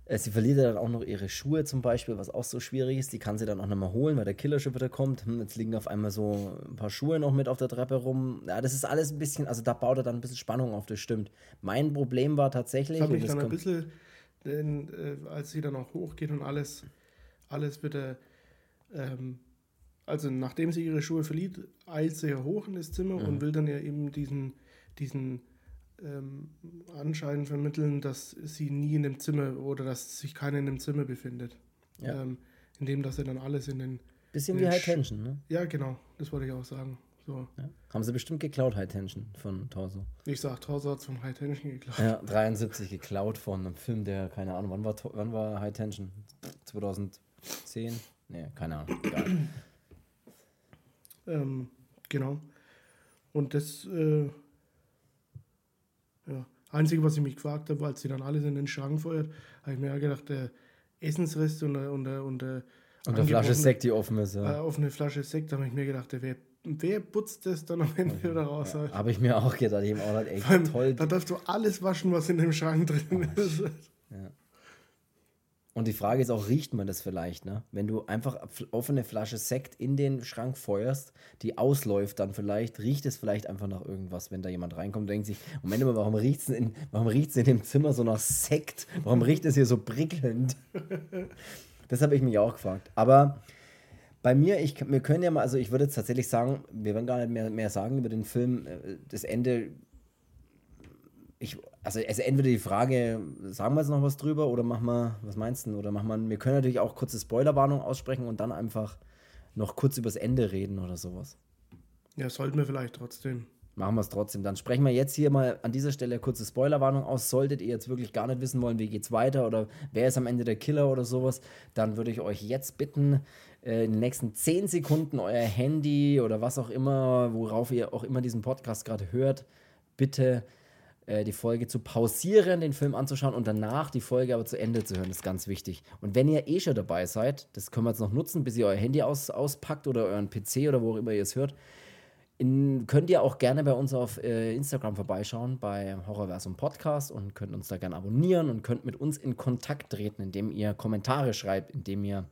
sie verliert ja dann auch noch ihre Schuhe zum Beispiel, was auch so schwierig ist. Die kann sie dann auch nochmal holen, weil der Killer schon wieder kommt. Hm, jetzt liegen auf einmal so ein paar Schuhe noch mit auf der Treppe rum. Ja, das ist alles ein bisschen, also da baut er dann ein bisschen Spannung auf, das stimmt. Mein Problem war tatsächlich. Ich habe und mich dann ein bisschen, denn, äh, als sie dann auch hochgeht und alles, alles wieder, ähm, also nachdem sie ihre Schuhe verliert, eilt sie ja hoch in das Zimmer Mhm. und will dann ja eben diesen, diesen ähm, Anschein vermitteln, dass sie nie in dem Zimmer oder dass sich keiner in dem Zimmer befindet. Ja. Ähm, indem, dass er dann alles in den, bisschen in wie den High Tension, ne? ja genau, das wollte ich auch sagen. So, Ja. Haben sie bestimmt geklaut, High Tension von Torso. ich sag, Torso hat vom High Tension geklaut. Ja, 73 geklaut von einem Film, der, keine Ahnung, wann war, wann war High Tension? 2010? Nee, keine Ahnung. Egal. Ähm, genau. Und das äh, ja, Einzige, was ich mich gefragt habe, als sie dann alles in den Schrank feuert, habe ich mir ja gedacht, der Essensrest und der, und der, und der, Und eine Flasche Sekt, die offen ist. äh, Ja. auf eine Flasche Sekt, da habe ich mir gedacht, der, wer, wer putzt das dann am Ende wieder raus? halt? Habe ich mir auch gedacht. Ich habe auch gedacht, ey, toll. Da darfst du alles waschen, was in dem Schrank drin ist. Und die Frage ist auch, riecht man das vielleicht, ne? Wenn du einfach offene Flasche Sekt in den Schrank feuerst, die ausläuft dann vielleicht, riecht es vielleicht einfach nach irgendwas, wenn da jemand reinkommt und denkt sich, Moment mal, warum riecht es in, warum riecht's in dem Zimmer so nach Sekt? Warum riecht es hier so prickelnd? Das habe ich mich auch gefragt. Aber bei mir, ich, wir können ja mal, also ich würde jetzt tatsächlich sagen, wir werden gar nicht mehr, mehr sagen über den Film. Äh, Das Ende, ich, also es ist entweder die Frage, sagen wir jetzt noch was drüber oder machen wir, was meinst du? Oder machen wir, wir können natürlich auch kurze Spoilerwarnung aussprechen und dann einfach noch kurz übers Ende reden oder sowas. Ja, sollten wir vielleicht trotzdem. Machen wir es trotzdem. Dann sprechen wir jetzt hier mal an dieser Stelle kurze Spoilerwarnung aus. Solltet ihr jetzt wirklich gar nicht wissen wollen, wie geht's weiter oder wer ist am Ende der Killer oder sowas, dann würde ich euch jetzt bitten, äh, in den nächsten 10 Sekunden euer Handy oder was auch immer, worauf ihr auch immer diesen Podcast gerade hört, bitte die Folge zu pausieren, den Film anzuschauen und danach die Folge aber zu Ende zu hören. Ist ganz wichtig. Und wenn ihr eh schon dabei seid, das können wir jetzt noch nutzen, bis ihr euer Handy aus, auspackt oder euren PC oder wo auch immer ihr es hört, in, könnt ihr auch gerne bei uns auf äh, Instagram vorbeischauen, bei Horrorversum Podcast und könnt uns da gerne abonnieren und könnt mit uns in Kontakt treten, indem ihr Kommentare schreibt, indem ihr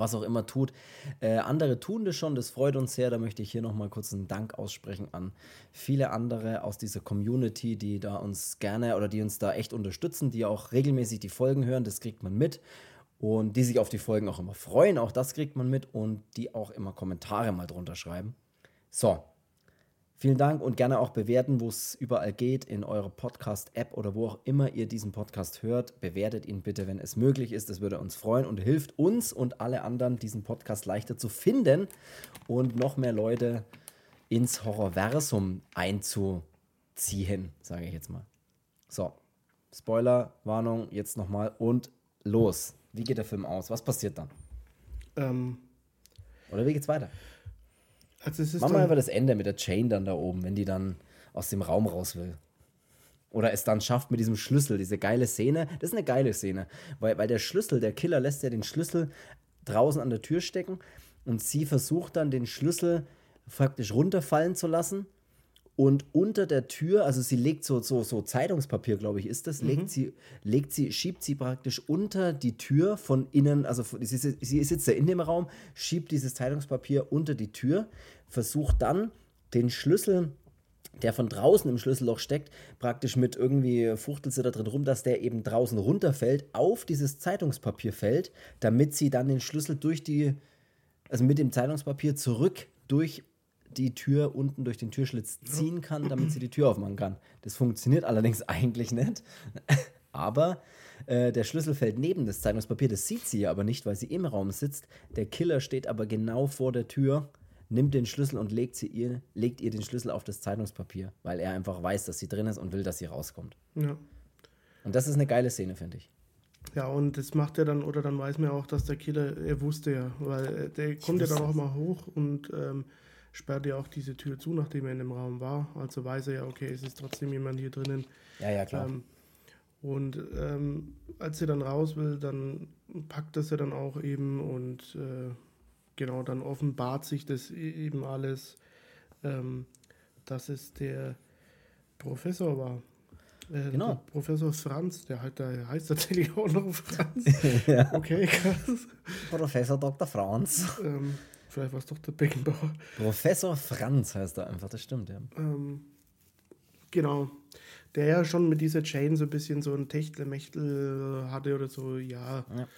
was auch immer tut. Äh, andere tun das schon, das freut uns sehr. Da möchte ich hier nochmal kurz einen Dank aussprechen an viele andere aus dieser Community, die da uns gerne oder die uns da echt unterstützen, die auch regelmäßig die Folgen hören, das kriegt man mit. Und die sich auf die Folgen auch immer freuen, auch das kriegt man mit und die auch immer Kommentare mal drunter schreiben. So, vielen Dank und gerne auch bewerten, wo es überall geht, in eurer Podcast-App oder wo auch immer ihr diesen Podcast hört. Bewertet ihn bitte, wenn es möglich ist. Das würde uns freuen und hilft uns und alle anderen, diesen Podcast leichter zu finden und noch mehr Leute ins Horrorversum einzuziehen, sage ich jetzt mal. So, Spoiler, Warnung, jetzt nochmal und los. Wie geht der Film aus? Was passiert dann? Ähm, Oder wie geht's weiter? Also es ist Machen wir einfach das Ende mit der Chain dann da oben, wenn die dann aus dem Raum raus will. Oder es dann schafft mit diesem Schlüssel, diese geile Szene. Das ist eine geile Szene, weil, weil der Schlüssel, der Killer lässt ja den Schlüssel draußen an der Tür stecken und sie versucht dann den Schlüssel faktisch runterfallen zu lassen, Und unter der Tür, also sie legt so, so, so Zeitungspapier, glaube ich, ist das, legt sie, legt sie, schiebt sie praktisch unter die Tür von innen, also sie, sitzt- sie sitzt ja in dem Raum, schiebt dieses Zeitungspapier unter die Tür, versucht dann den Schlüssel der von draußen im Schlüsselloch steckt, praktisch mit irgendwie fuchtelt sie da drin rum, dass der eben draußen runterfällt, auf dieses Zeitungspapier fällt, damit sie dann den Schlüssel durch die, also mit dem Zeitungspapier zurück durch die Tür unten durch den Türschlitz ziehen kann, damit sie die Tür aufmachen kann. Das funktioniert allerdings eigentlich nicht. Aber äh, der Schlüssel fällt neben das Zeitungspapier, das sieht sie ja aber nicht, weil sie im Raum sitzt. Der Killer steht aber genau vor der Tür, nimmt den Schlüssel und legt, sie ihr, legt ihr den Schlüssel auf das Zeitungspapier, weil er einfach weiß, dass sie drin ist und will, dass sie rauskommt. Ja. Und das ist eine geile Szene, finde ich. Ja, und das macht er dann, oder dann weiß man ja auch, dass der Killer, er wusste ja, weil äh, der kommt ja dann auch mal hoch und ähm, sperrt ja auch diese Tür zu, nachdem er in dem Raum war. Also weiß er ja, okay, es ist trotzdem jemand hier drinnen. Ja, ja, klar. Ähm, und ähm, als er dann raus will, dann packt das er dann auch eben und äh, genau, dann offenbart sich das e- eben alles, ähm, dass es der Professor war. Äh, Genau. Professor Franz, der, halt, der heißt tatsächlich auch noch Franz. ja. Okay, krass. Professor Dr. Franz. ähm, vielleicht war es doch der Beckenbauer. Professor Franz heißt er einfach, das stimmt, ja. Ähm, genau. Der ja schon mit dieser Chain so ein bisschen so ein Techtelmechtel hatte oder so, ja. Ja.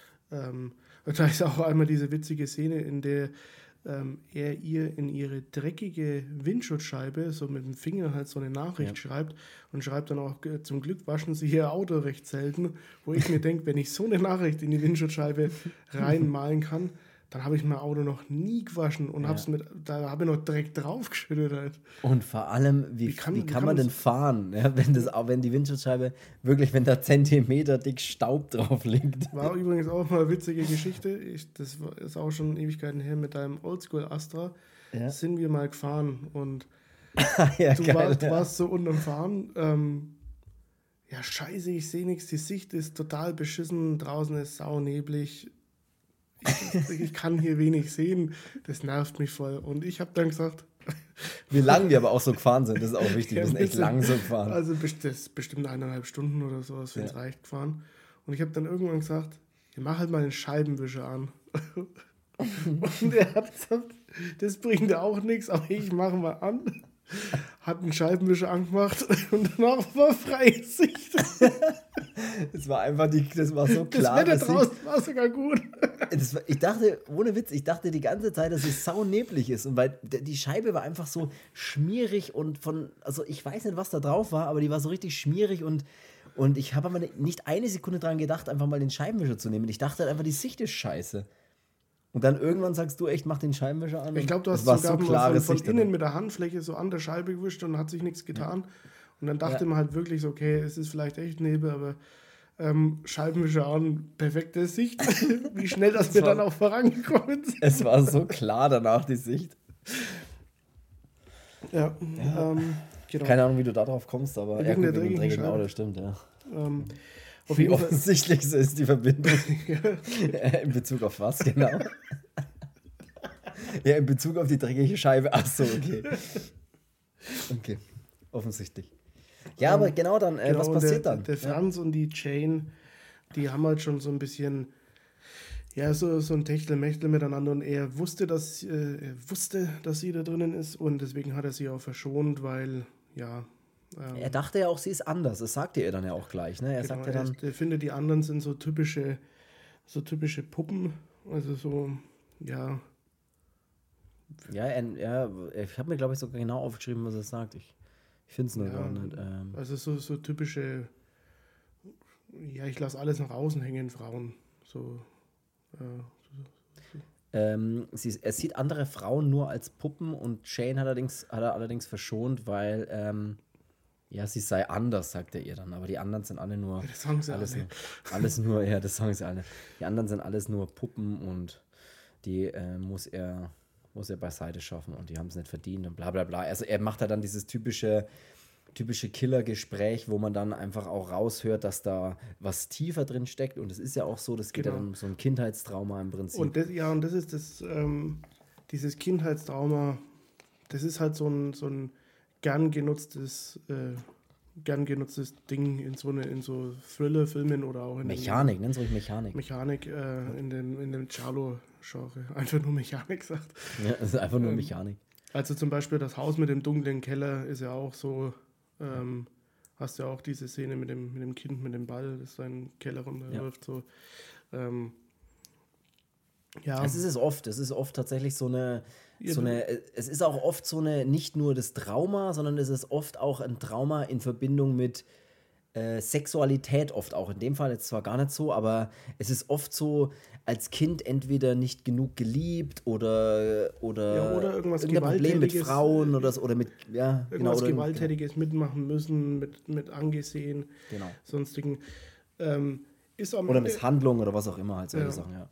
Ähm, und da ist auch einmal diese witzige Szene, in der ähm, er ihr in ihre dreckige Windschutzscheibe so mit dem Finger halt so eine Nachricht Ja. schreibt und schreibt dann auch, äh, zum Glück waschen sie ihr Auto recht selten, wo ich mir denke, wenn ich so eine Nachricht in die Windschutzscheibe reinmalen kann, dann habe ich mein Auto noch nie gewaschen und Ja. hab's mit, da habe ich noch Dreck draufgeschüttet halt. Und vor allem, wie, Wie wie kann- kann, wie kann man das- denn fahren, ja, wenn, das, auch wenn die Windschutzscheibe wirklich, wenn da Zentimeter dick Staub drauf liegt? War übrigens auch mal eine witzige Geschichte. Ich, das war, ist auch schon Ewigkeiten her mit deinem Oldschool Astra. Ja. Sind wir mal gefahren und ja, du, geil, warst, du warst so unterm Fahren. Ähm, ja, scheiße, ich sehe nichts. Die Sicht ist total beschissen. Draußen ist sauneblig. Ich, ich kann hier wenig sehen. Das nervt mich voll. Und ich habe dann gesagt, Wie lang wir aber auch so gefahren sind, das ist auch wichtig. Wir sind echt lang so gefahren. Also das ist bestimmt eineinhalb Stunden oder sowas, wenn es Ja. reicht, gefahren. Und ich habe dann irgendwann gesagt, ich mach halt mal einen Scheibenwischer an. Und er hat gesagt, das bringt auch nichts, aber ich mache mal an. Hat einen Scheibenwischer angemacht und danach war freie Sicht. Das war einfach die, das war so Das klar. Wetter dass ich- draußen war sogar gut. Das war, ich dachte, ohne Witz, ich dachte die ganze Zeit, dass es sauneblig ist. Und weil die Scheibe war einfach so schmierig und von, also ich weiß nicht, was da drauf war, aber die war so richtig schmierig und, und ich habe aber nicht eine Sekunde dran gedacht, einfach mal den Scheibenwischer zu nehmen. Ich dachte halt einfach, die Sicht ist scheiße. Und dann irgendwann sagst du echt, mach den Scheibenwischer an. Ich glaube, du Das hast sogar so mal klare von, von innen mit der Handfläche so an der Scheibe gewischt und hat sich nichts getan. Und dann dachte Ja. man halt wirklich so, okay, es ist vielleicht echt Nebel, aber ähm, Scheibenwischer an, perfekte Sicht. Wie schnell, dass wir war- dann auch vorangekommen sind. Es war so klar danach, die Sicht. Ja, Ähm, genau. Keine Ahnung, wie du darauf kommst, aber Wegen ja, der dreckigen dreckigen Scheibe. Auto, stimmt, ja. Ähm, Wie offensichtlich ist die Verbindung. in Bezug auf was, genau? ja, in Bezug auf die dreckige Scheibe. Ach so, okay. Okay, offensichtlich. Ja, aber genau dann, äh, genau, was passiert der, dann? Der Franz und die Jane, die haben halt schon so ein bisschen, ja, so, so ein Techtelmechtel miteinander und er wusste, dass, äh, er wusste, dass sie da drinnen ist und deswegen hat er sie auch verschont, weil, ja, ähm, er dachte ja auch, sie ist anders. Das sagte er dann ja auch gleich. Ne? Er genau, sagt ja er, dann, er findet, die anderen sind so typische, so typische Puppen, also so, ja, ja, er, er, ich habe mir, glaube ich, sogar genau aufgeschrieben, was er sagt. Ich, ich finde es nur Ja, gar nicht. Ähm, also so, so typische, ja, ich lasse alles nach außen hängen, Frauen, so, äh, Ähm, sie, er sieht andere Frauen nur als Puppen und Shane hat, allerdings, hat er allerdings verschont, weil ähm, ja, sie sei anders, sagt er ihr dann. Aber die anderen sind alle nur. das sagen sie alles, alle. nur alles nur, ja, das sagen sie alle. Die anderen sind alles nur Puppen und die äh, muss er muss er beiseite schaffen und die haben es nicht verdient und bla bla bla. Also er macht da dann dieses typische typische Killer-Gespräch, wo man dann einfach auch raushört, dass da was tiefer drin steckt und es ist ja auch so, das geht ja Genau. dann um so ein Kindheitstrauma im Prinzip. Und das, ja, und das ist das, ähm, dieses Kindheitstrauma, das ist halt so ein, so ein gern genutztes, äh, gern genutztes Ding in so, eine, in so Thriller-Filmen oder auch in Mechanik, nennen Sie ruhig Mechanik. Mechanik äh, in dem, in dem Charlo-Genre. Einfach nur Mechanik sagt. Ja, es ist einfach nur Ähm, Mechanik. Also zum Beispiel das Haus mit dem dunklen Keller ist ja auch so, ähm, hast ja auch diese Szene mit dem, mit dem Kind mit dem Ball, das seinen Keller runterläuft. So. Ähm, ja, Es ist es oft. Es ist oft tatsächlich so eine, Ja, so eine. Es ist auch oft so eine, nicht nur das Trauma, sondern es ist oft auch ein Trauma in Verbindung mit äh, Sexualität, oft auch. In dem Fall jetzt zwar gar nicht so, aber es ist oft so, als Kind entweder nicht genug geliebt oder oder, Ja, oder irgendwas Problem mit Gewalttätiges, Frauen oder so oder mit ja genau irgendwas oder Gewalttätiges mitmachen müssen, mit, mit angesehen, genau sonstigen. Ähm, ist am oder Ende- Misshandlung oder was auch immer halt solche Ja. Sachen ja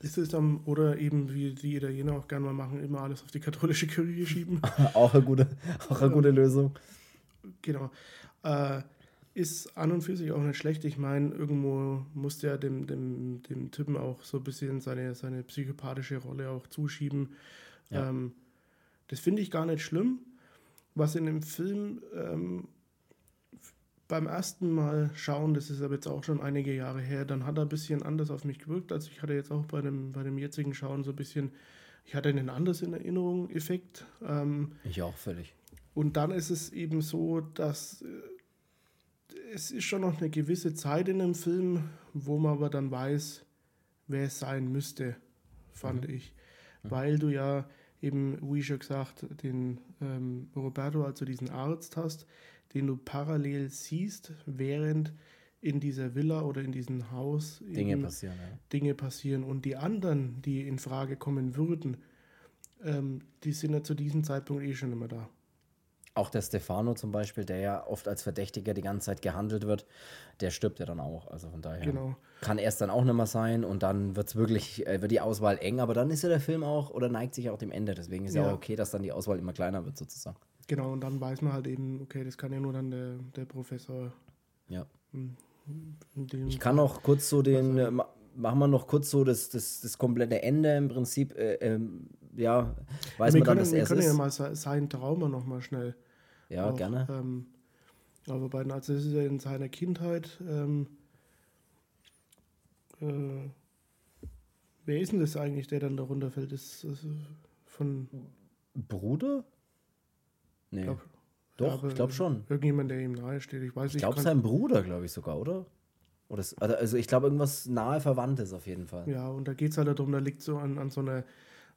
ist es dann, oder eben wie die Italiener auch gerne mal machen, immer alles auf die katholische Kirche schieben. auch eine gute auch eine gute Lösung Genau. Äh, ist an und für sich auch nicht schlecht. Ich meine, irgendwo musste ja dem, dem, dem Typen auch so ein bisschen seine, seine psychopathische Rolle auch zuschieben. Ja. Ähm, das finde ich gar nicht schlimm. Was in dem Film ähm, beim ersten Mal schauen, das ist aber jetzt auch schon einige Jahre her, dann hat er ein bisschen anders auf mich gewirkt. Also ich hatte jetzt auch bei dem, bei dem jetzigen Schauen so ein bisschen, ich hatte einen anders in Erinnerung Effekt. Ähm, ich auch völlig und dann ist es eben so, dass äh, es ist schon noch eine gewisse Zeit in dem Film, wo man aber dann weiß, wer es sein müsste, fand ich. Weil du ja eben, wie schon gesagt, den ähm, Roberto, also diesen Arzt hast, den du parallel siehst, während in dieser Villa oder in diesem Haus Dinge passieren ja. Dinge passieren. Und die anderen, die in Frage kommen würden, ähm, die sind ja zu diesem Zeitpunkt eh schon immer da. Auch der Stefano zum Beispiel, der ja oft als Verdächtiger die ganze Zeit gehandelt wird, der stirbt ja dann auch. Also von daher Genau. kann erst dann auch nicht mehr sein und dann wird es wirklich, äh, wird die Auswahl eng, aber dann ist ja der Film auch oder neigt sich auch dem Ende. Deswegen ist ja, Ja. auch okay, dass dann die Auswahl immer kleiner wird sozusagen. Genau, und dann weiß man halt eben, okay, das kann ja nur dann der, der Professor. Ja. dem Ich kann noch kurz so den, ma- machen wir noch kurz so das, das, das komplette Ende im Prinzip, äh, ähm, ja, weiß wir man dann, können, dass wir er es können ja ist. mal se- sein Trauma noch mal schnell. Ja, auch, gerne. Ähm, aber bei also das ist ja in seiner Kindheit. Ähm, äh, wer ist denn das eigentlich, der dann darunter fällt? Ist, ist von, Bruder? Nee. glaub, Doch, ich glaube schon. Irgendjemand, der ihm nahe steht. Ich weiß Ich nicht. glaube, kann- sein Bruder, glaube ich sogar, oder? oder es, also- also ich glaube, irgendwas nahe Verwandtes auf jeden Fall. Ja, und da geht es halt darum, da liegt so an, an so einer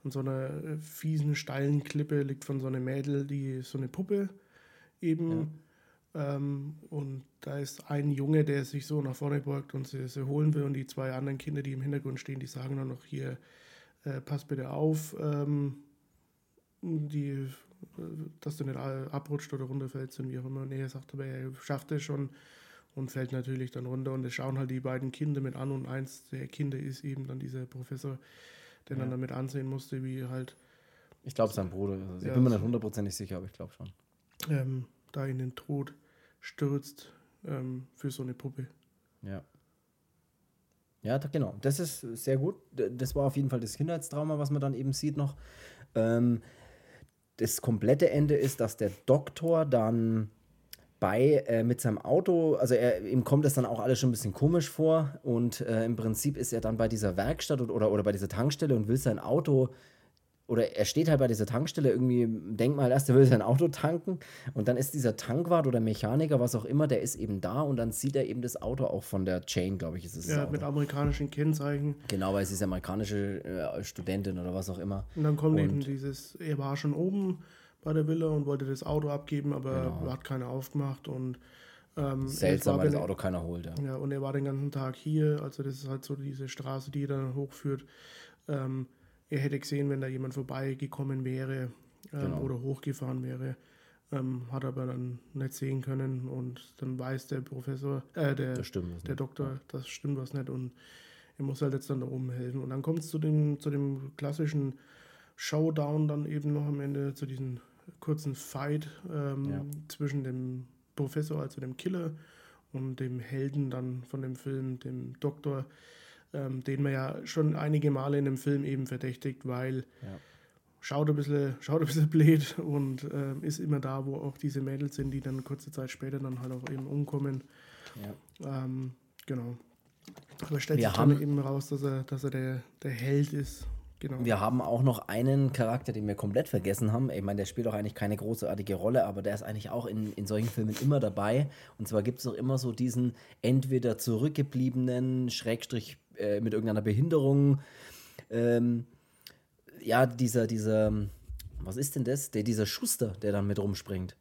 an so einer äh, fiesen, steilen Klippe, liegt von so einem Mädel, die so eine Puppe eben. Ähm, und da ist ein Junge, der sich so nach vorne beugt und sie, sie holen will. Und die zwei anderen Kinder, die im Hintergrund stehen, die sagen dann noch hier, äh, pass bitte auf, ähm, die, dass du nicht abrutscht oder runterfällst und wie auch immer. Und er sagt aber, er schafft es schon und fällt natürlich dann runter. Und es schauen halt die beiden Kinder mit an und eins der Kinder ist eben dann dieser Professor, der dann Ja. damit ansehen musste, wie halt Ich glaube, sein Bruder. Also ich Ja, bin mir das- nicht hundertprozentig sicher, aber ich glaube schon. ähm, da in den Tod stürzt ähm, für so eine Puppe. Ja. Ja, genau. Das ist sehr gut. Das war auf jeden Fall das Kindheitstrauma, was man dann eben sieht noch. Ähm, das komplette Ende ist, dass der Doktor dann bei äh, mit seinem Auto, also er, ihm kommt das dann auch alles schon ein bisschen komisch vor und äh, im Prinzip ist er dann bei dieser Werkstatt oder, oder, oder bei dieser Tankstelle und will sein Auto oder er steht halt bei dieser Tankstelle irgendwie, denkt mal erst, er will sein Auto tanken und dann ist dieser Tankwart oder Mechaniker, was auch immer, der ist eben da und dann sieht er eben das Auto auch von der Chain, glaube ich, ist es. Ja, mit amerikanischen Kennzeichen. Genau, weil sie ist amerikanische äh, Studentin oder was auch immer. Und dann kommt Und- eben dieses, er war schon oben bei der Villa und wollte das Auto abgeben, aber Genau. hat keiner aufgemacht und ähm, Seltsam, weil das Auto keiner holt. Ja. Ja, und er war den ganzen Tag hier, also das ist halt so diese Straße, die dann hochführt. Ähm, er hätte gesehen, wenn da jemand vorbeigekommen wäre ähm, Genau. oder hochgefahren wäre, ähm, hat aber dann nicht sehen können und dann weiß der Professor, äh, der, der nicht. Doktor, das stimmt was nicht und er muss halt jetzt dann da oben helfen. Und dann kommt es zu dem, zu dem klassischen Showdown dann eben noch am Ende, zu diesem kurzen Fight ähm, Ja. zwischen dem Professor, also dem Killer, und dem Helden dann von dem Film, dem Doktor, ähm, den man ja schon einige Male in dem Film eben verdächtigt, weil Ja. schaut ein bisschen, schaut ein bisschen blöd und äh, ist immer da, wo auch diese Mädels sind, die dann kurze Zeit später dann halt auch eben umkommen. Ja. Ähm, genau. Aber stellt Wir sich dann eben raus, dass er, dass er der, der Held ist. Genau. Wir haben auch noch einen Charakter, den wir komplett vergessen haben. Ich meine, der spielt auch eigentlich keine großartige Rolle, aber der ist eigentlich auch in, in solchen Filmen immer dabei. Und zwar gibt es auch immer so diesen entweder zurückgebliebenen, Schrägstrich äh, mit irgendeiner Behinderung. Ähm, ja, dieser, dieser, was ist denn das? Der, dieser Schuster, der dann mit rumspringt.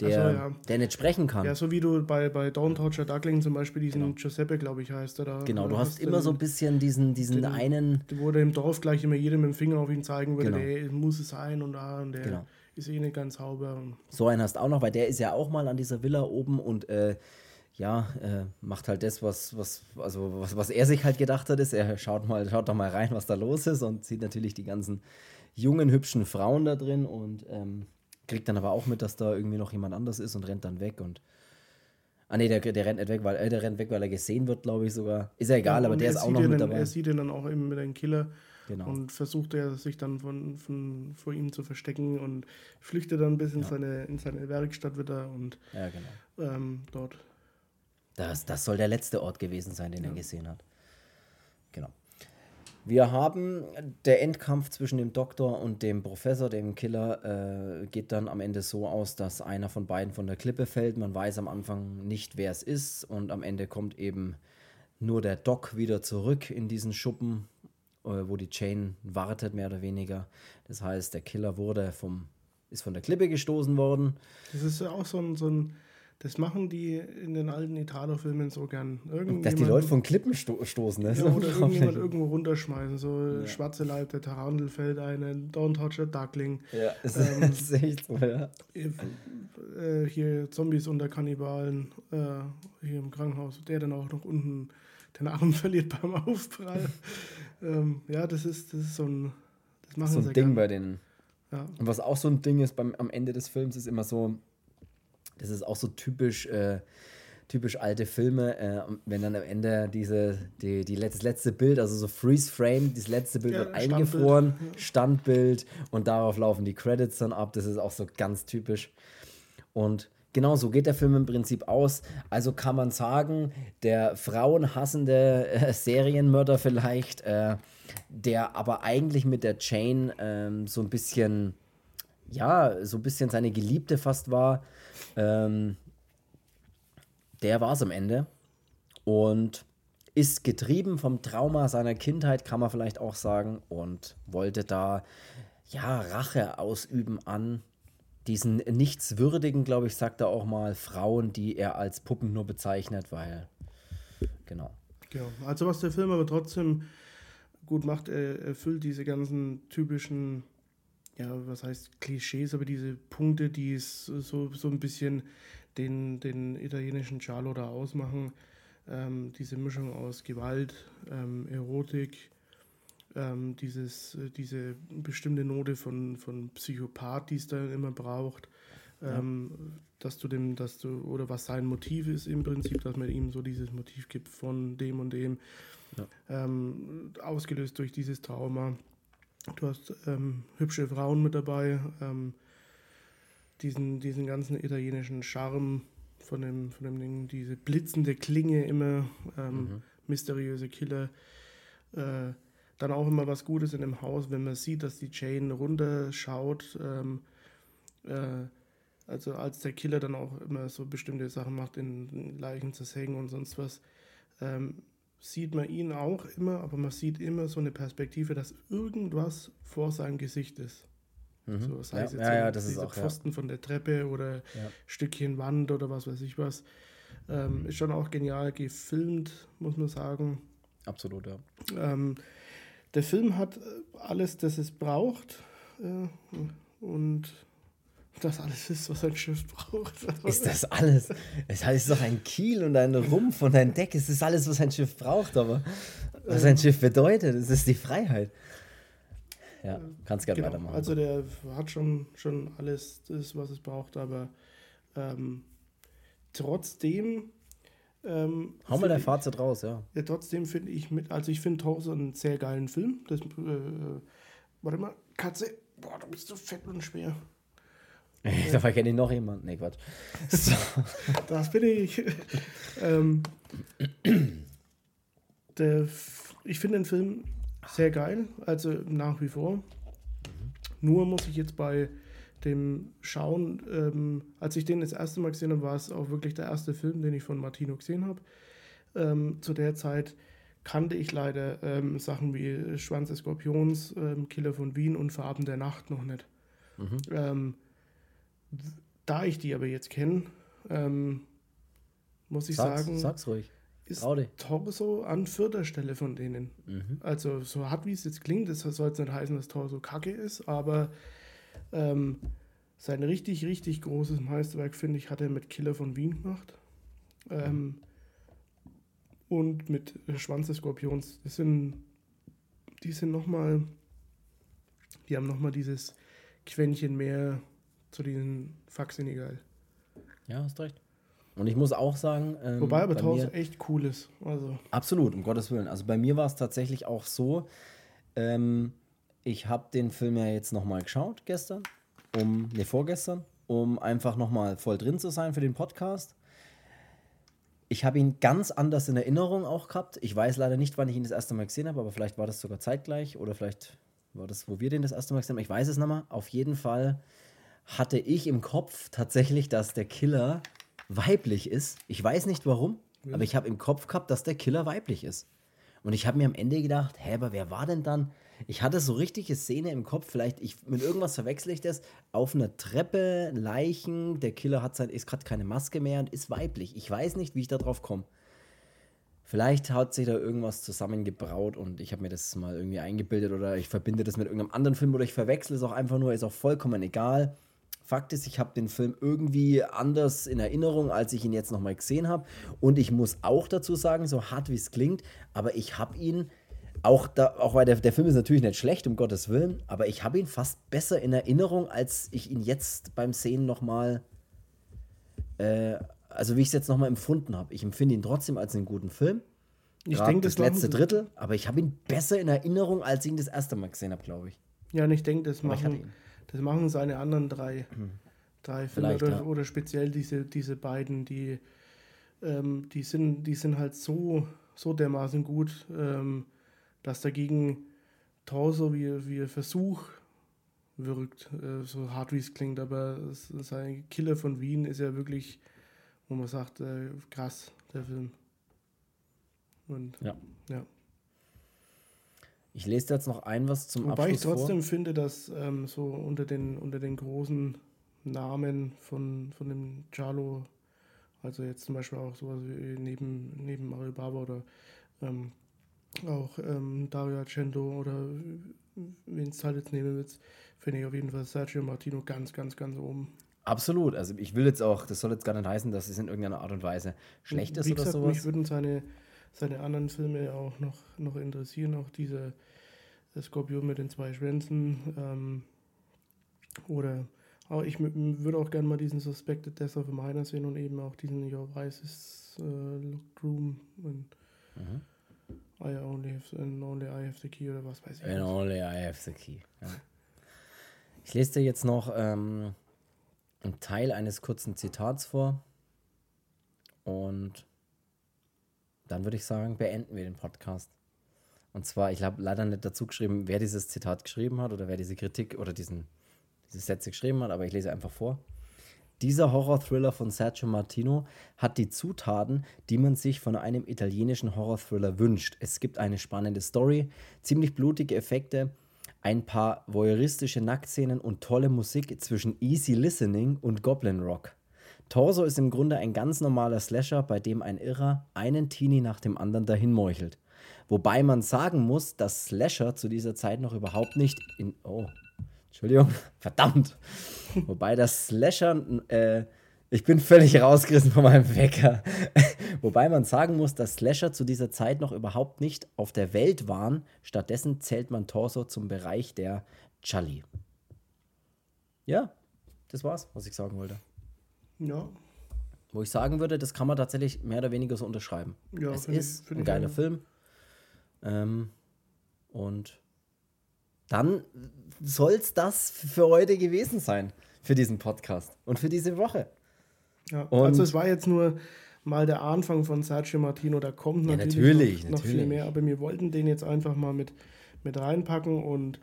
Der, Ach so, ja. der nicht sprechen kann. Ja, so wie du bei, bei Touch a Duckling zum Beispiel diesen Genau. Giuseppe, glaube ich, heißt er da. genau, du äh, hast immer den- so ein bisschen diesen, diesen den- einen. Wo der im Dorf gleich immer jedem mit dem Finger auf ihn zeigen würde, Genau. der muss es sein und da und der Genau. ist eh nicht ganz sauber. So einen hast du auch noch, weil der ist ja auch mal an dieser Villa oben und äh, ja, äh, macht halt das, was, was, also was, was er sich halt gedacht hat, ist, er schaut mal, schaut doch mal rein, was da los ist und sieht natürlich die ganzen jungen, hübschen Frauen da drin und ähm, kriegt dann aber auch mit, dass da irgendwie noch jemand anders ist und rennt dann weg und Ah nee, der, der rennt nicht weg, weil äh, der rennt weg, weil er gesehen wird, glaube ich sogar. Ist ja egal, Ja, aber der er ist auch noch mit dann, dabei. Er sieht ihn dann auch eben mit einem Killer Genau. und versucht er sich dann von, von, vor ihm zu verstecken und flüchtet dann bis in, seine, in seine Werkstatt wieder und Ja, genau. ähm, dort. Das, das soll der letzte Ort gewesen sein, den er gesehen hat. Genau. Wir haben der Endkampf zwischen dem Doktor und dem Professor, dem Killer, äh, geht dann am Ende so aus, dass einer von beiden von der Klippe fällt. Man weiß am Anfang nicht, wer es ist. Und am Ende kommt eben nur der Doc wieder zurück in diesen Schuppen, äh, wo die Chain wartet, mehr oder weniger. Das heißt, der Killer wurde vom, ist von der Klippe gestoßen worden. Das ist ja auch so ein, so ein das machen die in den alten Italo-Filmen so gern. Dass die Leute von Klippen sto stoßen. Ne? Ja, oder irgendjemand irgendwo runterschmeißen. So schwarze Leib, der Tarantel fällt ein, Don't Touch a Duckling. Ja, es Ähm, ist echt so, ja. Äh, hier Zombies unter Kannibalen, äh, hier im Krankenhaus, der dann auch noch unten den Arm verliert beim Aufprall. ähm, ja, das ist, das ist so ein, das machen So ein Ding gern. bei den. Ja. Und was auch so ein Ding ist beim, am Ende des Films, ist immer so, das ist auch so typisch, äh, typisch alte Filme, äh, wenn dann am Ende diese, die, die, let- das letzte Bild, also so Freeze Frame, das letzte Bild Ja, wird eingefroren, Standbild und darauf laufen die Credits dann ab. Das ist auch so ganz typisch. Und genau so geht der Film im Prinzip aus. Also kann man sagen, der frauenhassende äh, Serienmörder vielleicht, äh, der aber eigentlich mit der Chain ähm, so ein bisschen, ja, so ein bisschen seine Geliebte fast war, ähm, der war es am Ende. Und ist getrieben vom Trauma seiner Kindheit, kann man vielleicht auch sagen, und wollte da ja Rache ausüben an diesen nichtswürdigen, glaube ich, sagt er auch mal, Frauen, die er als Puppen nur bezeichnet, weil genau. Genau. Also was der Film aber trotzdem gut macht, er erfüllt diese ganzen typischen, ja, was heißt Klischees, aber diese Punkte, die es so, so ein bisschen den, den italienischen Giallo da ausmachen. Ähm, diese Mischung aus Gewalt, ähm, Erotik, ähm, dieses, äh, diese bestimmte Note von, von Psychopath, die es da immer braucht. Ähm, dass du dem, dass du, oder was sein Motiv ist im Prinzip, dass man ihm so dieses Motiv gibt von dem und dem, ähm, ausgelöst durch dieses Trauma. Du hast ähm, hübsche Frauen mit dabei, ähm, diesen, diesen ganzen italienischen Charme von dem, von dem Ding, diese blitzende Klinge immer, ähm, mysteriöse Killer. Äh, dann auch immer was Gutes in dem Haus, wenn man sieht, dass die Jane runterschaut. Ähm, äh, also als der Killer dann auch immer so bestimmte Sachen macht, in Leichen zersägen und sonst was, ähm, sieht man ihn auch immer, aber man sieht immer so eine Perspektive, dass irgendwas vor seinem Gesicht ist. So, sei Ja, es jetzt ja, ja, dieser auch. Pfosten von der Treppe oder Stückchen Wand oder was weiß ich was. Ähm, ist schon auch genial gefilmt, muss man sagen. Absolut, ja. Ähm, der Film hat alles, das es braucht. Äh, und das alles ist, was ein Schiff braucht. Ist das alles? Es heißt doch ein Kiel und ein Rumpf und ein Deck. Es ist alles, was ein Schiff braucht, aber was ein Schiff bedeutet, es ist die Freiheit. Ja, kannst gerne Genau, weitermachen. also der hat schon, schon alles, das, was es braucht, aber ähm, trotzdem ähm, Hau mal dein Fazit raus, ja. ja, trotzdem finde ich mit, also ich finde Torso einen sehr geilen Film. Das, äh, warte mal, Katze, Boah, du bist so fett und schwer. Dabei kenne ich noch jemanden. Nee, Quatsch. So. Das bin ich. ähm, der, ich finde den Film sehr geil, also nach wie vor. Nur muss ich jetzt bei dem Schauen, ähm, als ich den das erste Mal gesehen habe, war es auch wirklich der erste Film, den ich von Martino gesehen habe. Ähm, zu der Zeit kannte ich leider ähm, Sachen wie Schwanz des Skorpions, ähm, Killer von Wien und Farben der Nacht noch nicht. Ähm, w- da ich die aber jetzt kenne, ähm, muss ich Sag's, sagen, sag's ruhig. ist. Torso an vierter Stelle von denen. Mhm. Also so hart wie es jetzt klingt, das soll jetzt nicht heißen, dass Torso kacke ist, aber ähm, sein richtig, richtig großes Meisterwerk, finde ich, hat er mit Killer von Wien gemacht. Ähm, und mit Schwanz des Skorpions. Das sind, die sind nochmal, die haben nochmal dieses Quäntchen mehr zu diesen Faxen egal. Ja, hast recht. Und ich muss auch sagen, ähm, Wobei aber mir, echt cool ist. Also, absolut, um Gottes Willen. Also bei mir war es tatsächlich auch so, ähm, ich habe den Film ja jetzt nochmal geschaut gestern, um, ne, vorgestern, um einfach nochmal voll drin zu sein für den Podcast. Ich habe ihn ganz anders in Erinnerung auch gehabt. Ich weiß leider nicht, wann ich ihn das erste Mal gesehen habe, aber vielleicht war das sogar zeitgleich oder vielleicht war das, wo wir den das erste Mal gesehen haben. Ich weiß es nicht mehr. Auf jeden Fall hatte ich im Kopf tatsächlich, dass der Killer weiblich ist. Ich weiß nicht warum, aber ich habe im Kopf gehabt, dass der Killer weiblich ist. Und ich habe mir am Ende gedacht, hä, aber wer war denn dann? Ich hatte so richtige Szene im Kopf, vielleicht ich, mit irgendwas verwechsel ich das. Auf einer Treppe, Leichen, der Killer hat sein, ist gerade keine Maske mehr und ist weiblich. Ich weiß nicht, wie ich da drauf komme. Vielleicht hat sich da irgendwas zusammengebraut und ich habe mir das mal irgendwie eingebildet oder ich verbinde das mit irgendeinem anderen Film oder ich verwechsel es auch einfach nur, ist auch vollkommen egal. Fakt ist, ich habe den Film irgendwie anders in Erinnerung, als ich ihn jetzt nochmal gesehen habe. Und ich muss auch dazu sagen, so hart wie es klingt, aber ich habe ihn, auch, da, auch weil der, der Film ist natürlich nicht schlecht, um Gottes Willen, aber ich habe ihn fast besser in Erinnerung, als ich ihn jetzt beim Sehen nochmal, äh, also wie ich es jetzt nochmal empfunden habe. Ich empfinde ihn trotzdem als einen guten Film. ich denke, das das letzte Drittel, aber ich habe ihn besser in Erinnerung, als ich ihn das erste Mal gesehen habe, glaube ich. Ja, und ich denke, das machen, ihn. Das machen seine anderen drei, drei Filme oder, ja. oder speziell diese, diese beiden, die, ähm, die, sind, die sind halt so, so dermaßen gut, ähm, dass dagegen Torso wie, wie Versuch wirkt, äh, so hart wie es klingt, aber sein Killer von Wien ist ja wirklich, wo man sagt, äh, krass, der Film. Und Ja. ja. Ich lese jetzt noch ein was zum Wobei ich Abschluss trotzdem finde, dass ähm, so unter den, unter den großen Namen von, von dem Charlo, also jetzt zum Beispiel auch sowas wie neben, neben Mario Baba oder ähm, auch ähm, Dario Argento oder wen es halt jetzt nehmen willst, finde ich auf jeden Fall Sergio Martino ganz, ganz, ganz oben. vor. Absolut. Also ich will jetzt auch, das soll jetzt gar nicht heißen, dass es in irgendeiner Art und Weise schlecht ist Wie oder gesagt, sowas. mich würden seine, seine anderen Filme auch noch, noch interessieren, auch dieser der Skorpion mit den zwei Schwänzen. Ähm, oder auch ich würde auch gerne mal diesen Suspected Death of a Minor sehen und eben auch diesen Your Vice is uh, Locked Room und Mhm. I only have, and only I have the key oder was weiß ich. And only I have the key. Ja. Ich lese dir jetzt noch ähm, einen Teil eines kurzen Zitats vor. Und dann würde ich sagen, beenden wir den Podcast. Und zwar, ich habe leider nicht dazu geschrieben, wer dieses Zitat geschrieben hat oder wer diese Kritik oder diesen, diese Sätze geschrieben hat, aber ich lese einfach vor. Dieser Horror-Thriller von Sergio Martino hat die Zutaten, die man sich von einem italienischen Horror-Thriller wünscht. Es gibt eine spannende Story, ziemlich blutige Effekte, ein paar voyeuristische Nacktszenen und tolle Musik zwischen Easy Listening und Goblin Rock. Torso ist im Grunde ein ganz normaler Slasher, bei dem ein Irrer einen Teenie nach dem anderen dahin meuchelt. Wobei man sagen muss, dass Slasher zu dieser Zeit noch überhaupt nicht in. Oh, Entschuldigung, verdammt. Wobei das Slasher, äh, ich bin völlig rausgerissen von meinem Wecker. Wobei man sagen muss, dass Slasher zu dieser Zeit noch überhaupt nicht auf der Welt waren. Stattdessen zählt man Torso zum Bereich der Chali. Ja, das war's, was ich sagen wollte. Ja, Wo ich sagen würde, das kann man tatsächlich mehr oder weniger so unterschreiben. Ja, es ich- ist find ein ich geiler. Film. Ähm, und dann soll es das für heute gewesen sein, für diesen Podcast und für diese Woche. Ja, Und- also es war jetzt nur mal der Anfang von Sergio Martino, da kommt Ja, natürlich, natürlich, noch, noch viel natürlich. mehr, aber wir wollten den jetzt einfach mal mit, mit reinpacken und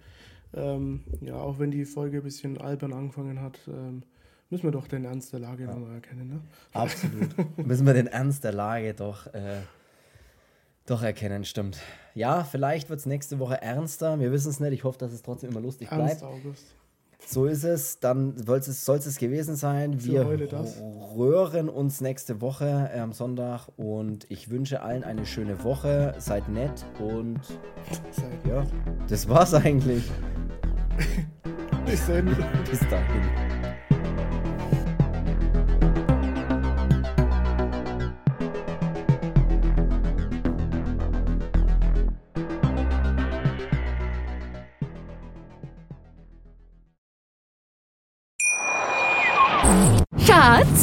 ähm, ja, auch wenn die Folge ein bisschen albern angefangen hat, ähm, müssen wir doch den Ernst der Lage nochmal erkennen. Ne? Absolut. Müssen wir den Ernst der Lage doch, äh, doch erkennen, stimmt. Ja, vielleicht wird es nächste Woche ernster. Wir wissen es nicht. Ich hoffe, dass es trotzdem immer lustig Ernst bleibt. August. So ist es. Dann soll es, es gewesen sein. Wir röhren uns nächste Woche äh, am Sonntag und ich wünsche allen eine schöne Woche. Seid nett und Seid- ja, das war's eigentlich. Bis dann. Bis dahin.